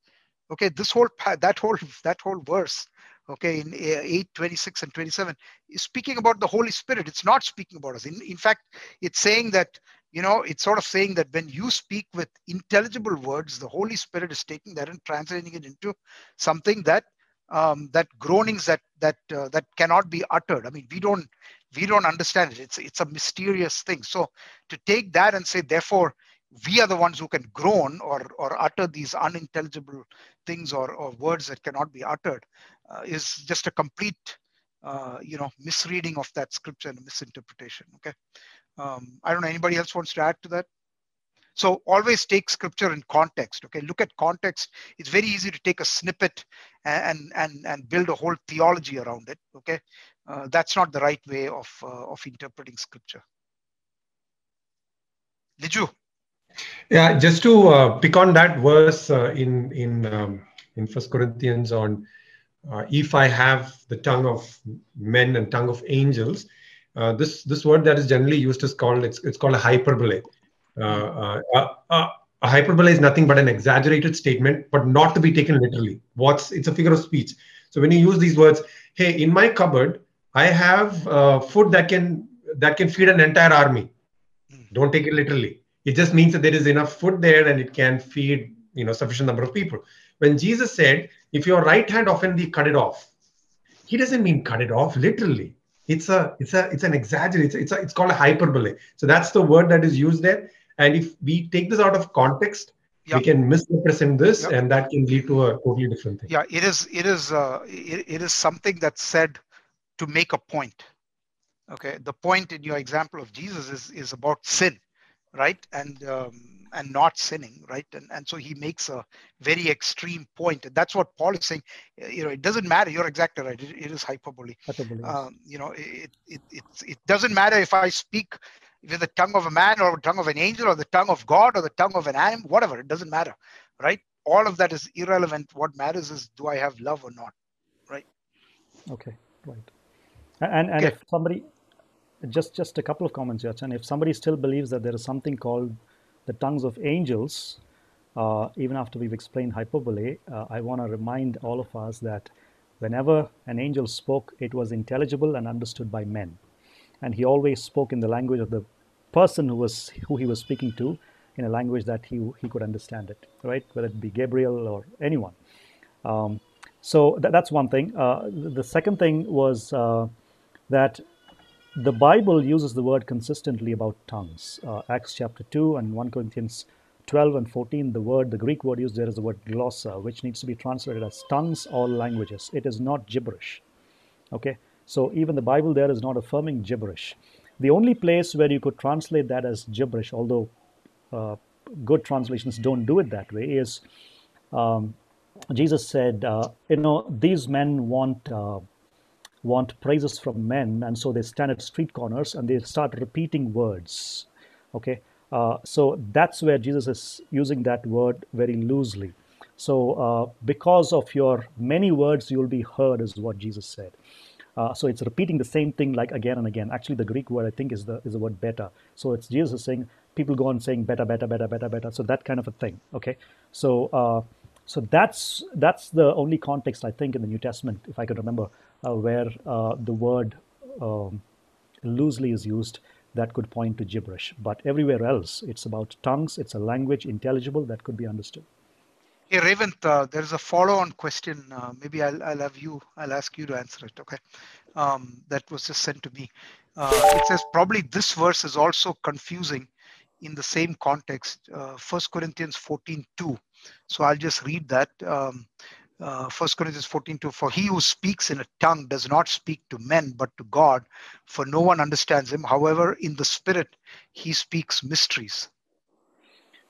Okay this whole that whole that whole verse okay in 8 26 and 27 is speaking about the holy spirit. It's not speaking about us. In, in fact it's saying that you know it's sort of saying that when you speak with intelligible words the holy spirit is taking that and translating it into something that um, that groanings that that uh, that cannot be uttered. I mean we don't we don't understand it. It's it's a mysterious thing. So to take that and say therefore we are the ones who can groan or or utter these unintelligible things or, or words that cannot be uttered uh, is just a complete uh, you know misreading of that scripture and misinterpretation okay? Um, i don't know anybody else wants to add to that? So always take scripture in context okay? Look at context. It's very easy to take a snippet and and and build a whole theology around it okay uh, that's not the right way of uh, of interpreting scripture you yeah just to uh, pick on that verse uh, in in um, in first corinthians on uh, if I have the tongue of men and tongue of angels, uh, this this word that is generally used is called it's it's called a hyperbole. Uh, a hyperbole is nothing but an exaggerated statement, but not to be taken literally. What's it's a figure of speech. So when you use these words, hey, in my cupboard, I have food that can that can feed an entire army. Hmm. Don't take it literally. It just means that there is enough food there and it can feed you know sufficient number of people. When Jesus said if your right hand offend cut it off he doesn't mean cut it off literally it's a it's a it's an exaggeration it's, it's, a, it's called a hyperbole so that's the word that is used there and if we take this out of context yep. we can misrepresent this yep. and that can lead to a totally different thing yeah it is it is uh, it, it is something that's said to make a point. Okay? The point in your example of jesus is is about sin right? And um, and not sinning right? And, and so he makes a very extreme point. And that's what paul is saying. You know it doesn't matter. You're exactly right. It, it is hyperbole, hyperbole. Um, you know it, it, it, it doesn't matter if i speak with the tongue of a man or the tongue of an angel or the tongue of god or the tongue of an animal whatever it doesn't matter right? All of that is irrelevant. What matters is do i have love or not right? Okay right and and okay. if somebody just just a couple of comments and if somebody still believes that there is something called the tongues of angels, uh, even after we've explained hyperbole, uh, I want to remind all of us that whenever an angel spoke, it was intelligible and understood by men. And he always spoke in the language of the person who was who he was speaking to, in a language that he he could understand it, right? Whether it be Gabriel or anyone. Um, so th- that's one thing. Uh, the second thing was uh, that the Bible uses the word consistently about tongues. Uh, Acts chapter 2 and 1 Corinthians 12 and 14, the word, the Greek word used there is the word glossa, which needs to be translated as tongues or languages. It is not gibberish. Okay, so even the Bible there is not affirming gibberish. The only place where you could translate that as gibberish, although uh, good translations don't do it that way, is um, Jesus said, uh, you know, these men want uh, want praises from men, and so they stand at street corners and they start repeating words. Okay, uh, so that's where Jesus is using that word very loosely. So, uh, because of your many words, you'll be heard, is what Jesus said. Uh, so it's repeating the same thing like again and again. Actually, the Greek word I think is the is the word beta. So it's Jesus is saying people go on saying beta, beta, beta, beta, beta. So that kind of a thing. Okay, so uh, so that's that's the only context I think in the New Testament, if I can remember, uh, where uh, the word um, loosely is used that could point to gibberish. But everywhere else, it's about tongues, it's a language intelligible that could be understood. Hey, Revant, uh, there's a follow on question. Uh, maybe I'll, I'll have you, I'll ask you to answer it. Okay. Um, that was just sent to me. Uh, it says probably this verse is also confusing in the same context. Uh, First Corinthians 14 2 So I'll just read that. Um, uh, 1 Corinthians 14 2 For he who speaks in a tongue does not speak to men but to God, for no one understands him. However, in the spirit, he speaks mysteries.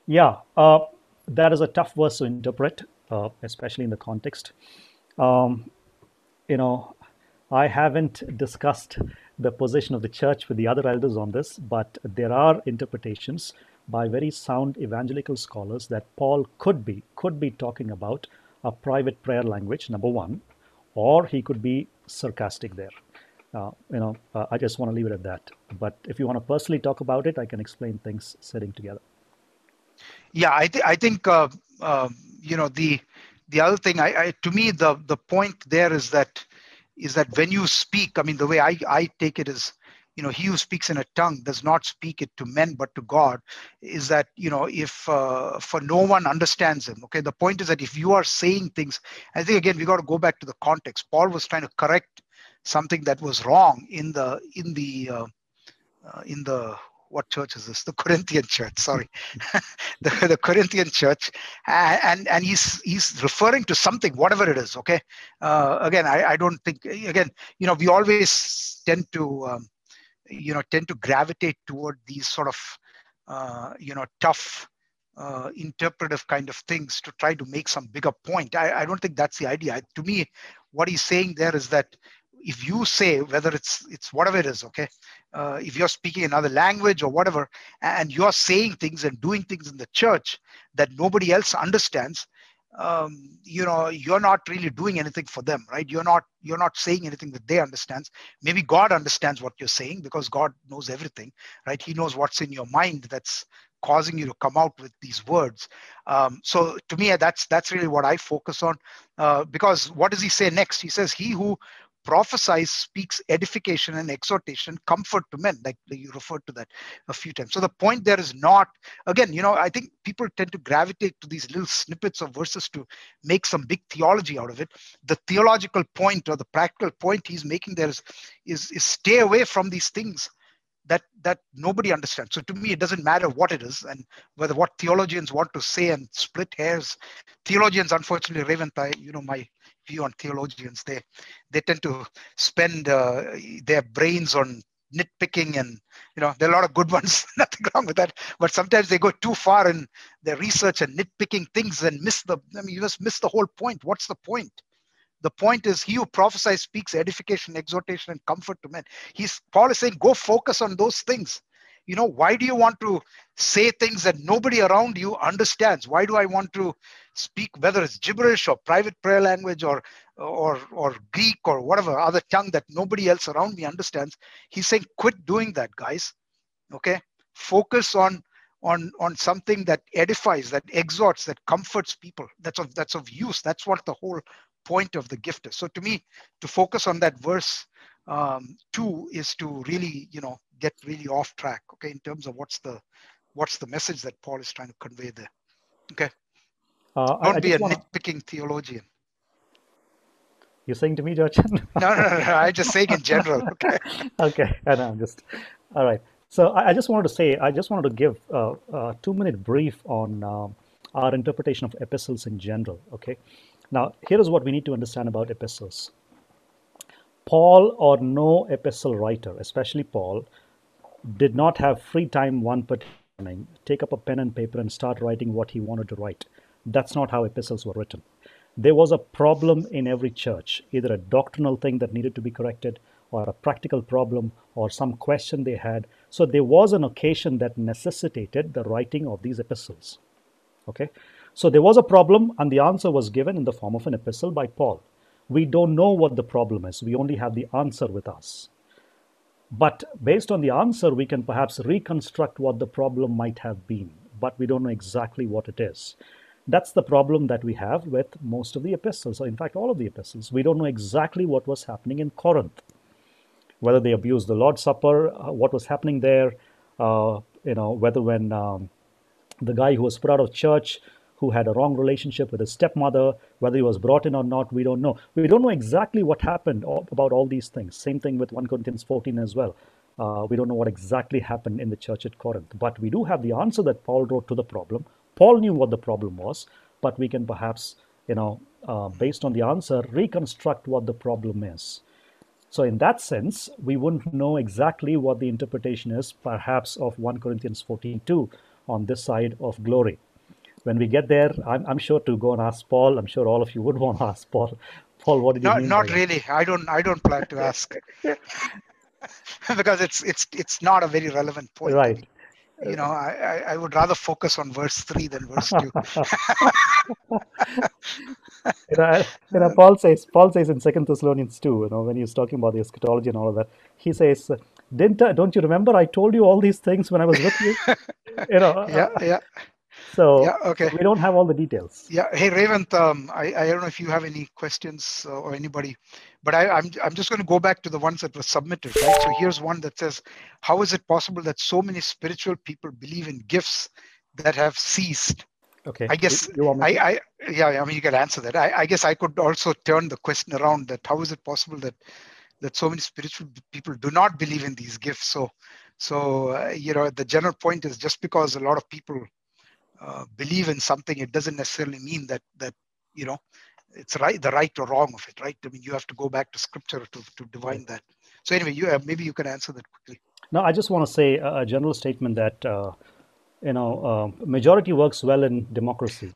Yeah, uh, that is a tough verse to interpret, uh, especially in the context. Um, you know, I haven't discussed the position of the church with the other elders on this, but there are interpretations by very sound evangelical scholars that Paul could be could be talking about a private prayer language, number one, or he could be sarcastic there. Uh, you know, uh, I just want to leave it at that. But if you want to personally talk about it, I can explain things sitting together. Yeah, I, th- I think uh, um, you know the the other thing. I, I to me the the point there is that is that when you speak, I mean the way I I take it is you know he who speaks in a tongue does not speak it to men but to god is that you know if uh, for no one understands him okay? The point is that if you are saying things i think again we got to go back to the context. Paul was trying to correct something that was wrong in the in the uh, uh, in the what church is this? The corinthian church sorry. The, the corinthian church. And and he's he's referring to something whatever it is okay? Uh, again I, I don't think again you know we always tend to um, you know tend to gravitate toward these sort of uh, you know tough uh, interpretive kind of things to try to make some bigger point. I, I don't think that's the idea. To me, what he's saying there is that if you say whether it's it's whatever it is, okay, uh, if you're speaking another language or whatever, and you're saying things and doing things in the church that nobody else understands, um, you know you're not really doing anything for them right? You're not you're not saying anything that they understands. Maybe god understands what you're saying because god knows everything right? He knows what's in your mind that's causing you to come out with these words. Um, so to me that's that's really what i focus on uh, because what does he say next? He says he who prophesies speaks edification and exhortation comfort to men like you referred to that a few times. So the point there is not again you know i think people tend to gravitate to these little snippets of verses to make some big theology out of it. The theological point or the practical point he's making there is is, is stay away from these things that that nobody understands. So to me it doesn't matter what it is and whether what theologians want to say and split hairs. Theologians unfortunately raven you know my view on theologians. They they tend to spend uh, their brains on nitpicking and you know there are a lot of good ones nothing wrong with that. But sometimes they go too far in their research and nitpicking things and miss the i mean you just miss the whole point. What's the point? The point is he who prophesies speaks edification exhortation and comfort to men. He's paul is saying go focus on those things. You know why do you want to say things that nobody around you understands? Why do i want to speak whether it's gibberish or private prayer language or or or greek or whatever other tongue that nobody else around me understands he's saying quit doing that guys. Okay? Focus on on on something that edifies that exhorts that comforts people. That's of that's of use. That's what the whole point of the gift is. So to me to focus on that verse um, two is to really you know get really off track okay in terms of what's the what's the message that paul is trying to convey there. Okay uh, don't I, I be a wanna... nitpicking theologian. You're saying to me george? No, no, no, no i just saying in general okay. Okay i know just all right. So I, I just wanted to say i just wanted to give a, a two minute brief on uh, our interpretation of epistles in general okay? Now here is what we need to understand about epistles. Paul or no epistle writer, especially Paul, did not have free time one particular morning, take up a pen and paper and start writing what he wanted to write. That's not how epistles were written. There was a problem in every church, either a doctrinal thing that needed to be corrected, or a practical problem, or some question they had. So there was an occasion that necessitated the writing of these epistles. Okay? So there was a problem, and the answer was given in the form of an epistle by Paul. We don't know what the problem is, we only have the answer with us. But based on the answer, we can perhaps reconstruct what the problem might have been, but we don't know exactly what it is. That's the problem that we have with most of the epistles, or in fact, all of the epistles. We don't know exactly what was happening in Corinth, whether they abused the Lord's Supper, uh, what was happening there, uh, you know, whether when um, the guy who was put out of church who had a wrong relationship with his stepmother, whether he was brought in or not, we don't know. We don't know exactly what happened about all these things. Same thing with 1 Corinthians 14 as well. Uh, we don't know what exactly happened in the church at Corinth, but we do have the answer that Paul wrote to the problem. Paul knew what the problem was. but we can perhaps, you know, uh, based on the answer, reconstruct what the problem is. So, in that sense, we wouldn't know exactly what the interpretation is, perhaps, of 1 Corinthians 14:2 on this side of glory. When we get there, I'm, I'm sure to go and ask Paul. I'm sure all of you would want to ask Paul. Paul, what did you Not, mean? not by that? really. I don't. I don't plan to ask because it's it's it's not a very relevant point. Right. You know, I, I, would rather focus on verse three than verse two. you know, you know, uh, Paul says, Paul says in Second Thessalonians two, you know, when he's talking about the eschatology and all of that, he says, "Didn't I, don't you remember I told you all these things when I was with you?" you know, yeah, yeah, so yeah. Okay. we don't have all the details. Yeah. Hey, Revant. Um, I, I don't know if you have any questions uh, or anybody, but I, I'm I'm just going to go back to the ones that were submitted. Right. So here's one that says, "How is it possible that so many spiritual people believe in gifts that have ceased?" Okay. I guess you, you want me to- I, I yeah, I mean you can answer that. I, I guess I could also turn the question around that how is it possible that that so many spiritual people do not believe in these gifts? So so uh, you know the general point is just because a lot of people uh, believe in something, it doesn't necessarily mean that that you know it's right the right or wrong of it, right? I mean you have to go back to scripture to to divine that. So anyway, you uh, maybe you can answer that quickly. No, I just want to say a, a general statement that uh, you know uh, majority works well in democracy,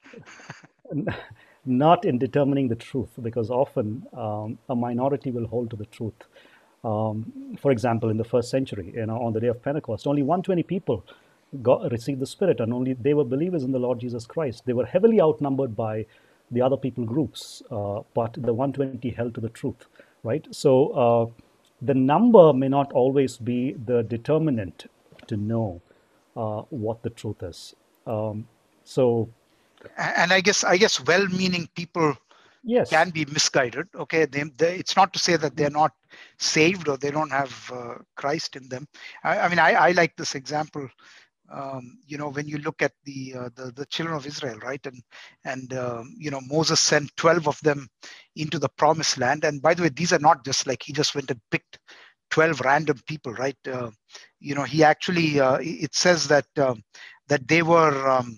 not in determining the truth, because often um, a minority will hold to the truth. Um, for example, in the first century, you know, on the day of Pentecost, only 120 people got received the Spirit, and only they were believers in the Lord Jesus Christ. They were heavily outnumbered by the other people groups, uh, but the 120 held to the truth, right? So uh, the number may not always be the determinant to know uh, what the truth is. Um, so And I guess I guess well-meaning people yes, can be misguided. Okay, they, they, it's not to say that they're not saved or they don't have uh, Christ in them. I, I mean, I, I like this example. Um, you know, when you look at the, uh, the the children of Israel, right, and and um, you know Moses sent twelve of them into the promised land. And by the way, these are not just like he just went and picked twelve random people, right? Uh, you know, he actually uh, it says that um, that they were. Um,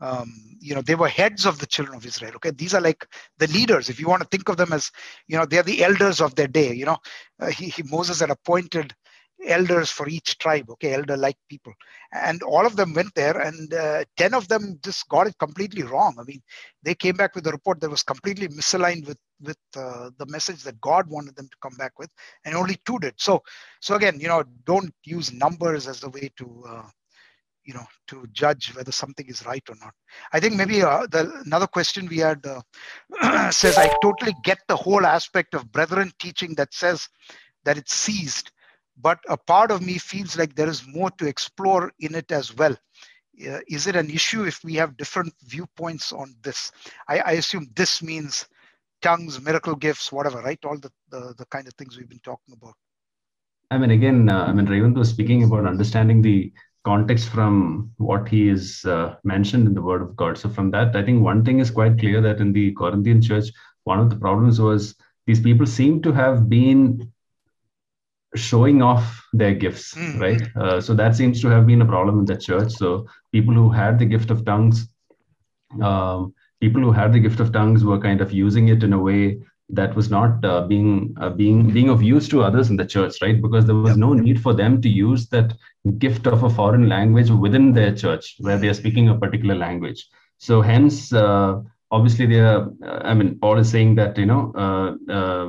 um, you know they were heads of the children of israel okay these are like the leaders if you want to think of them as you know they're the elders of their day you know uh, he, he moses had appointed elders for each tribe okay elder like people. And all of them went there and uh, 10 of them just got it completely wrong. I mean they came back with a report that was completely misaligned with with uh, the message that god wanted them to come back with and only two did. So so again you know don't use numbers as the way to uh, you know to judge whether something is right or not. I think maybe uh, the another question we had uh, says i totally get the whole aspect of brethren teaching that says that it's ceased but a part of me feels like there is more to explore in it as well. Uh, is it an issue if we have different viewpoints on this? I, I assume this means tongues miracle gifts whatever right? All the, the the kind of things we've been talking about. I mean, again, uh, I mean, Revant was speaking about understanding the context from what he is uh, mentioned in the Word of God. So, from that, I think one thing is quite clear that in the Corinthian church, one of the problems was these people seem to have been showing off their gifts, Mhm. right? Uh, so, that seems to have been a problem in the church. So, people who had the gift of tongues, um, people who had the gift of tongues were kind of using it in a way that was not uh, being uh, being being of use to others in the church right because there was Yep. no need for them to use that gift of a foreign language within their church where they are speaking a particular language so hence uh, obviously they are uh, i mean paul is saying that you know uh, uh,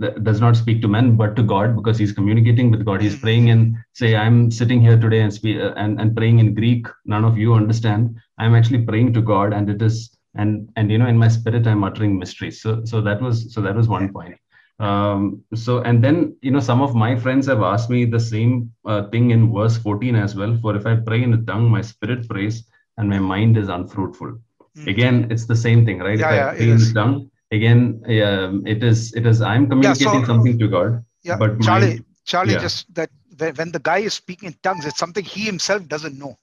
th- does not speak to men but to god because he's communicating with god. He's Mhm. praying and say i'm sitting here today and speak uh, and, and praying in greek. None of you understand. I'm actually praying to god and it is and and you know in my spirit i'm uttering mysteries. So so that was so that was one point. Um so and then you know some of my friends have asked me the same uh, thing in verse 14 as well. For if i pray in a tongue my spirit prays and my mind is unfruitful Mhm. again it's the same thing right Yeah, if yeah, i it is. tongue again um, it is it is i'm communicating something to god yeah but my- charlie charlie yeah. just that when, the guy is speaking in tongues it's something he himself doesn't know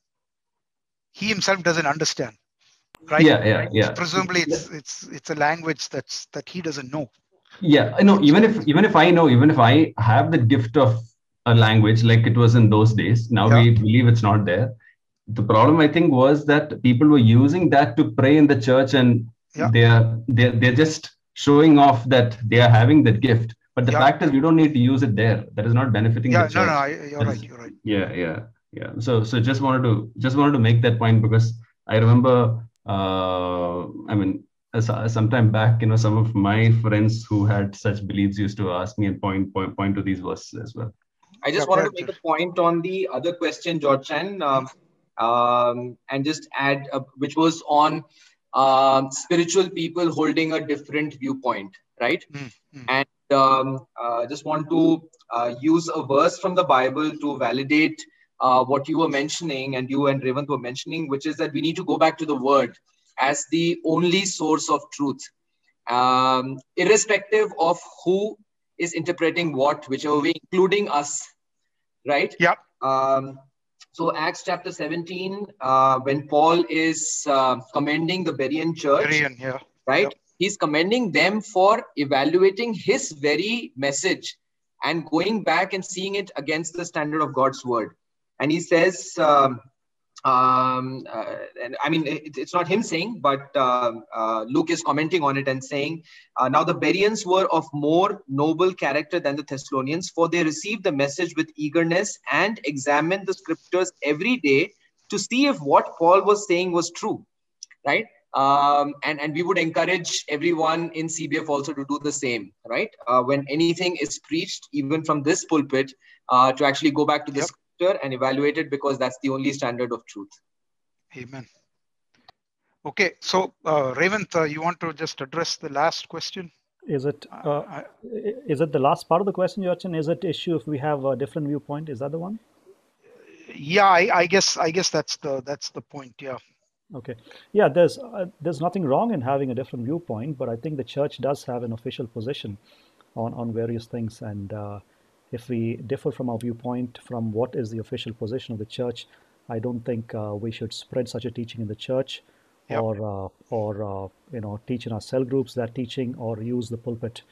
he himself doesn't understand right yeah yeah yeah presumably it's it's it's a language that's that he doesn't know yeah i know even if even if i know even if i have the gift of a language like it was in those days now Yeah. we believe it's not there the problem i think was that people were using that to pray in the church and Yeah. they are they're, they're just showing off that they are having that gift but the Yeah. fact is we don't need to use it there that is not benefiting Yeah, the church no, I, you're That right. You're right. yeah yeah yeah so so just wanted to just wanted to make that point because i remember uh i mean as, as sometime back you know some of my friends who had such beliefs used to ask me and point point, point to these verses as well I just wanted to make a point on the other question, George Chan, um, um, and just add, uh, which was on um, spiritual people holding a different viewpoint, right? Mm, mm. And um, uh, just want to uh, use a verse from the Bible to validate uh, what you were mentioning, and you and Revant were mentioning, which is that we need to go back to the Word as the only source of truth, um, irrespective of who is interpreting what, whichever way, including us, right? Yeah. Um, so Acts chapter 17, uh, when Paul is uh, commending the Berean church, Berean, yeah. right? Yep. He's commending them for evaluating his very message and going back and seeing it against the standard of God's word. And he says, um, um, uh, and I mean, it, it's not him saying, but um uh, Luke is commenting on it and saying, uh, now the Bereans were of more noble character than the Thessalonians, for they received the message with eagerness and examined the scriptures every day to see if what Paul was saying was true, right? Um, and, and we would encourage everyone in CBF also to do the same, right? Uh, when anything is preached, even from this pulpit, uh, to actually go back to the Yep. Scripture and evaluate it because that's the only standard of truth. Amen. Okay, so uh, Revant, uh, you want to just address the last question? Is it Uh, I- i- is it the last part of the question, Yorchin? Is it issue if we have a different viewpoint? Is that the one? yeah, I, I guess I guess that's the that's the point. Yeah. Okay. Yeah, there's uh, there's nothing wrong in having a different viewpoint, but I think the church does have an official position on on various things, and uh, if we differ from our viewpoint from what is the official position of the church, I don't think uh, we should spread such a teaching in the church, Yep. or uh, or uh, you know teach in our cell groups that teaching, or use the pulpit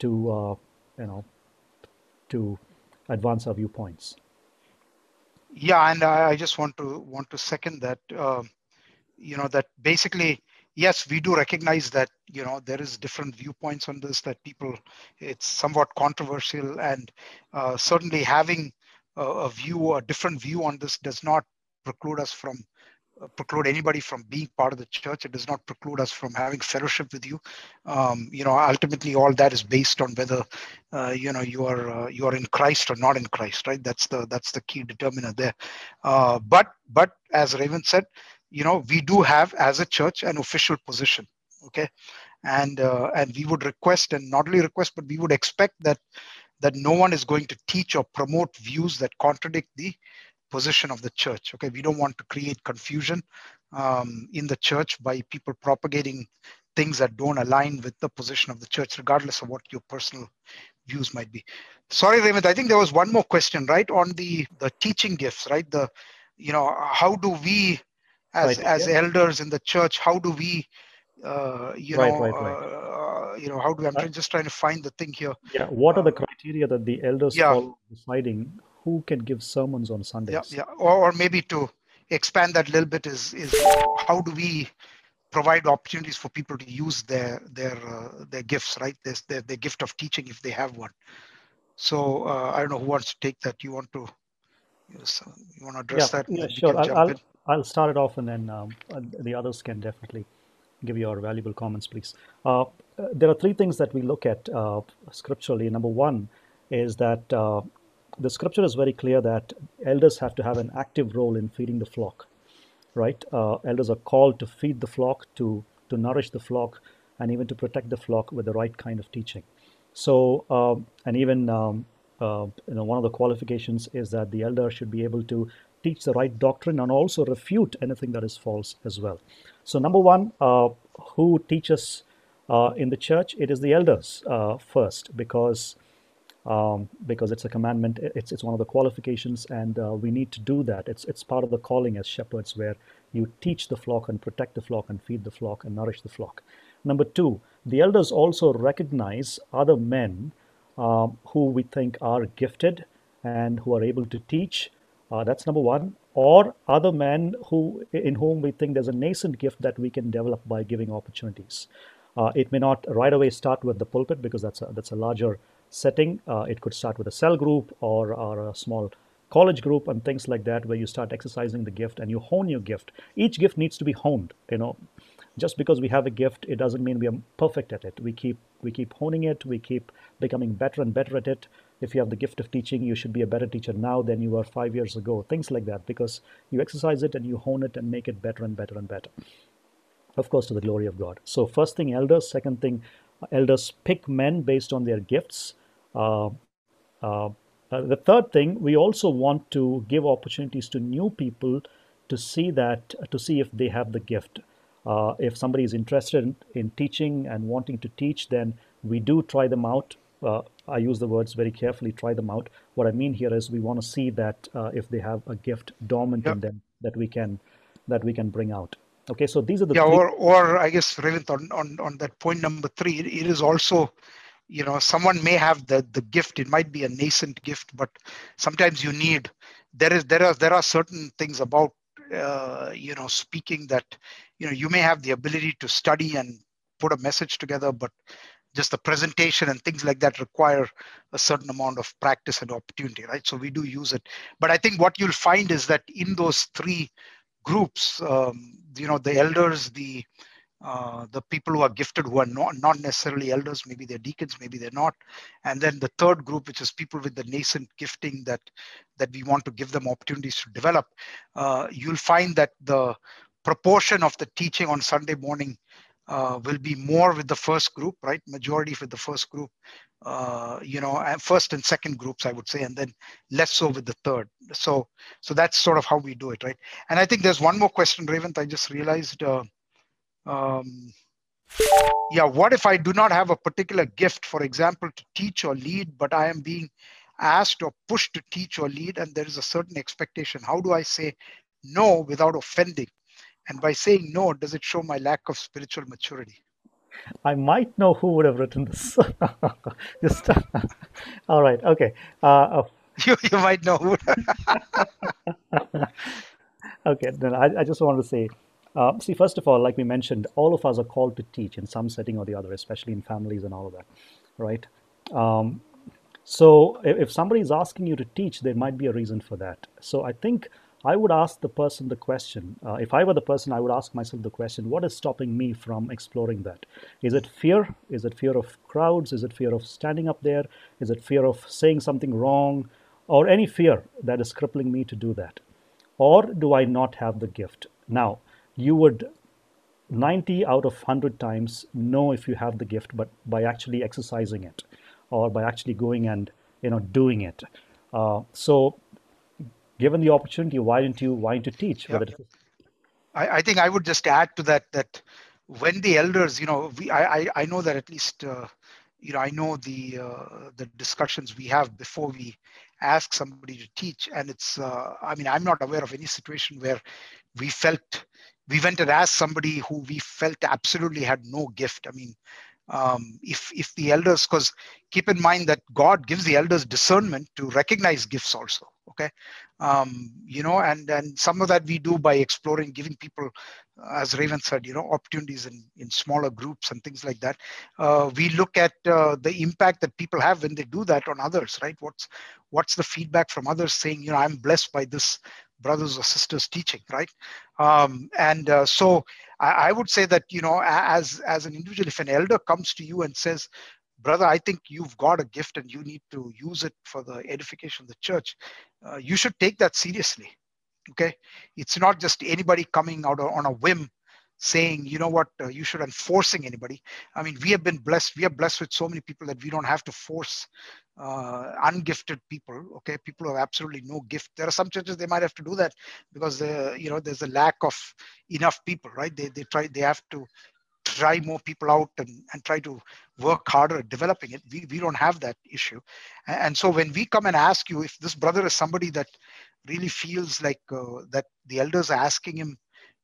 to uh, you know to advance our viewpoints. Yeah, and I, I just want to want to second that. Um, you know that basically, yes, we do recognize that you know there is different viewpoints on this. That people, it's somewhat controversial, and uh, certainly having a, a view, a different view on this, does not preclude us from uh, preclude anybody from being part of the church. It does not preclude us from having fellowship with you. Um, you know, ultimately, all that is based on whether uh, you know you are uh, you are in Christ or not in Christ, right? That's the that's the key determiner there. Uh, but but as Raven said, you know, we do have as a church an official position, okay, and uh, and we would request and not only request, but we would expect that that no one is going to teach or promote views that contradict the position of the church. Okay, we don't want to create confusion um, in the church by people propagating things that don't align with the position of the church, regardless of what your personal views might be. Sorry, Raymond, I think there was one more question, right, on the the teaching gifts, right? The, you know, how do we, as Right, as yeah. elders in the church, how do we, uh, you Right, know, right. Uh, you know, how do I'm Right. just trying to find the thing here. Yeah. What are the criteria that the elders Yeah. follow deciding who can give sermons on Sundays? yeah, yeah. or, or maybe to expand that a little bit is is how do we provide opportunities for people to use their their uh, their gifts, right? There's their, their gift of teaching if they have one. So uh, I don't know who wants to take that. You want to uh, you want to address Yeah, that? yeah, sure. I'll, I'll? I'll start it off and then um, uh, the others can definitely give your valuable comments, please. Uh, uh, there are three things that we look at uh, scripturally. Number one is that uh, the scripture is very clear that elders have to have an active role in feeding the flock, right? Uh, elders are called to feed the flock, to, to nourish the flock, and even to protect the flock with the right kind of teaching. So, um, and even um, you know, one of the qualifications is that the elder should be able to teach the right doctrine and also refute anything that is false as well. So, number one, uh, who teaches uh, in the church? It is the elders uh, first, because um, because it's a commandment. It's it's one of the qualifications, and uh, we need to do that. It's it's part of the calling as shepherds, where you teach the flock and protect the flock and feed the flock and nourish the flock. Number two, the elders also recognize other men um, who we think are gifted and who are able to teach. Uh, that's number one. or other men who in whom we think there's a nascent gift that we can develop by giving opportunities. Uh, it may not right away start with the pulpit because that's a, that's a larger setting. Uh, it could start with a cell group or, or a small college group and things like that where you start exercising the gift and you hone your gift. Each gift needs to be honed. You know, just because we have a gift, it doesn't mean we are perfect at it. We keep we keep honing it. We keep becoming better and better at it. If you have the gift of teaching, you should be a better teacher now than you were five years ago. Things like that because you exercise it and you hone it and make it better and better and better. Of course to the glory of god. So first thing elders. Second thing elders pick men based on their gifts. Uh, uh, uh, the third thing we also want to give opportunities to new people to see that to see if they have the gift. Uh, if somebody is interested in, in, teaching and wanting to teach then we do try them out uh, i use the words very carefully try them out. What i mean here is we want to see that uh, if they have a gift dormant in them that we can that we can bring out. Okay, so these are the yeah, or or I guess Revant on, on on that point number three, it, it is also, you know, someone may have the the gift. It might be a nascent gift, but sometimes you need there is there are there are certain things about uh, you know speaking that you know you may have the ability to study and put a message together, but just the presentation and things like that require a certain amount of practice and opportunity, right? So we do use it. But I think what you'll find is that in those three groups, um, you know, the elders, the uh, the people who are gifted who are not, not necessarily elders, maybe they're deacons, maybe they're not. And then the third group, which is people with the nascent gifting that that we want to give them opportunities to develop. Uh, you'll find that the proportion of the teaching on Sunday morning uh, will be more with the first group, right? Majority with the first group, uh, you know, first and second groups, I would say, and then less so with the third. So, so that's sort of how we do it, right? And I think there's one more question, Revant. I just realized. Uh, um, yeah, what if I do not have a particular gift, for example, to teach or lead, but I am being asked or pushed to teach or lead, and there is a certain expectation? How do I say no without offending? And by saying no, does it show my lack of spiritual maturity? I might know who would have written this. Just all right, okay. Uh, uh, you you might know who. okay, then I, I just want to say, uh, see, first of all, like we mentioned, all of us are called to teach in some setting or the other, especially in families and all of that, right? Um, so if, if somebody is asking you to teach, there might be a reason for that. So I think I would ask the person the question. Uh, if I were the person, I would ask myself the question what is stopping me from exploring that? Is it fear? Is it fear of crowds? Is it fear of standing up there? Is it fear of saying something wrong? Or any fear that is crippling me to do that? Or do I not have the gift? Now, you would 90 out of 100 times know if you have the gift, but by actually exercising it or by actually going and you know doing it. Uh, so given the opportunity, why didn't you why didn't you teach? Yeah. I, I think I would just add to that that when the elders, you know, we I I, I know that at least uh, you know I know the uh, the discussions we have before we ask somebody to teach, and it's uh, I mean I'm not aware of any situation where we felt we went and asked somebody who we felt absolutely had no gift. I mean, um, if if the elders, because keep in mind that God gives the elders discernment to recognize gifts also okay? Um, you know and and some of that we do by exploring giving people as raven said you know opportunities in in smaller groups and things like that. Uh, we look at uh, the impact that people have when they do that on others right? What's what's the feedback from others saying you know i'm blessed by this brothers or sisters teaching right? Um, and uh, so I, I, would say that you know as as an individual if an elder comes to you and says brother, I think you've got a gift and you need to use it for the edification of the church. Uh, you should take that seriously. Okay. It's not just anybody coming out on a whim saying, you know what, uh, you should enforcing anybody. I mean, we have been blessed. We are blessed with so many people that we don't have to force uh, ungifted people. Okay. People who have absolutely no gift. There are some churches they might have to do that because, uh, you know, there's a lack of enough people, right? They, they try, they have to try more people out and, and try to work harder at developing it. We, we don't have that issue. And so when we come and ask you if this brother is somebody that really feels like uh, that the elders are asking him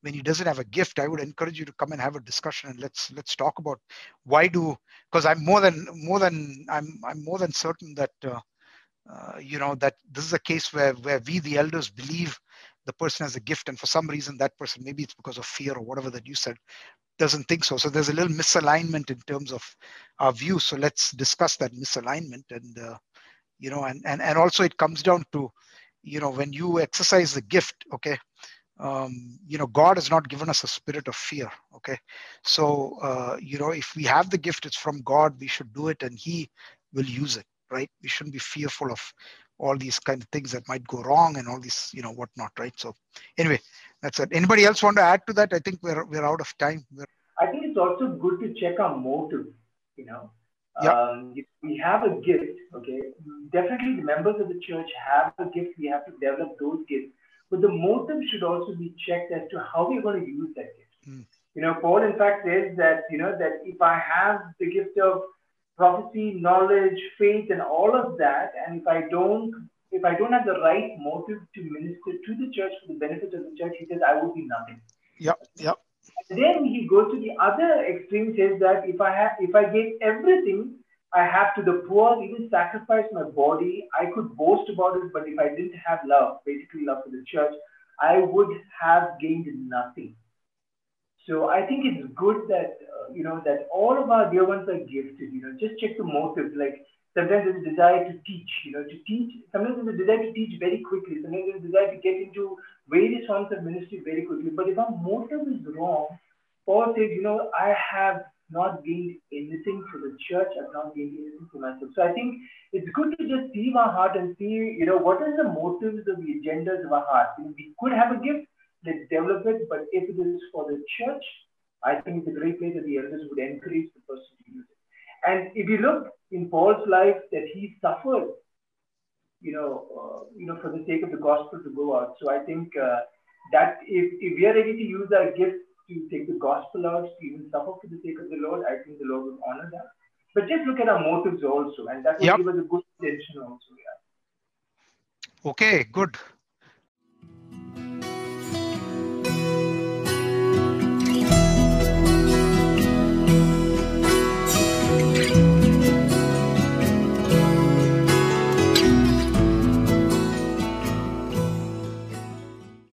when he doesn't have a gift, I would encourage you to come and have a discussion and let's let's talk about why do because I'm more than more than I'm I'm more than certain that uh, uh, you know that this is a case where where we the elders believe the person has a gift and for some reason that person maybe it's because of fear or whatever that you said doesn't think so. So there's a little misalignment in terms of our view. So let's discuss that misalignment and uh, you know and, and and also it comes down to you know when you exercise the gift okay um, you know god has not given us a spirit of fear okay? So uh, you know if we have the gift it's from god we should do it and he will use it right? We shouldn't be fearful of all these kind of things that might go wrong and all these you know whatnot right? So anyway that's it. Anybody else want to add to that? I think we're we're out of time. We're... i think it's also good to check our motive you know? Yeah. Um, we have a gift okay definitely the members of the church have a gift. We have to develop those gifts. But the motive should also be checked as to how we're going to use that gift. Mm. You know, Paul in fact says that, you know, that if I have the gift of prophecy, knowledge, faith, and all of that, and if I don't if I don't have the right motive to minister to the church for the benefit of the church, he says I will be nothing. Yep, yep. And then he goes to the other extreme, says that if I have if I gave everything I have to the poor, even sacrifice my body. I could boast about it, but if I didn't have love, basically love for the church, I would have gained nothing. So I think it's good that uh, you know that all of our dear ones are gifted. You know, just check the motives. Like sometimes there's a desire to teach. You know, to teach. Sometimes there's a desire to teach very quickly. Sometimes there's a desire to get into various forms of ministry very quickly. But if our motive is wrong, Paul says, you know, I have not gained anything for the church. I've not gained anything for myself. So I think it's good to just see our heart and see, you know, what are the motives of the agendas of our heart. You know, we could have a gift, let's develop it, but if it is for the church, I think it's a great place that the elders would encourage the person to use it. And if you look in Paul's life, that he suffered, you know, uh, you know, for the sake of the gospel to go out. So I think uh, that if, if we are ready to use our gifts to take the gospel out, to even suffer for the sake of the Lord, I think the Lord will honor that. But just look at our motives also, and that will yep. give us a good intention also. Yeah. Okay, good.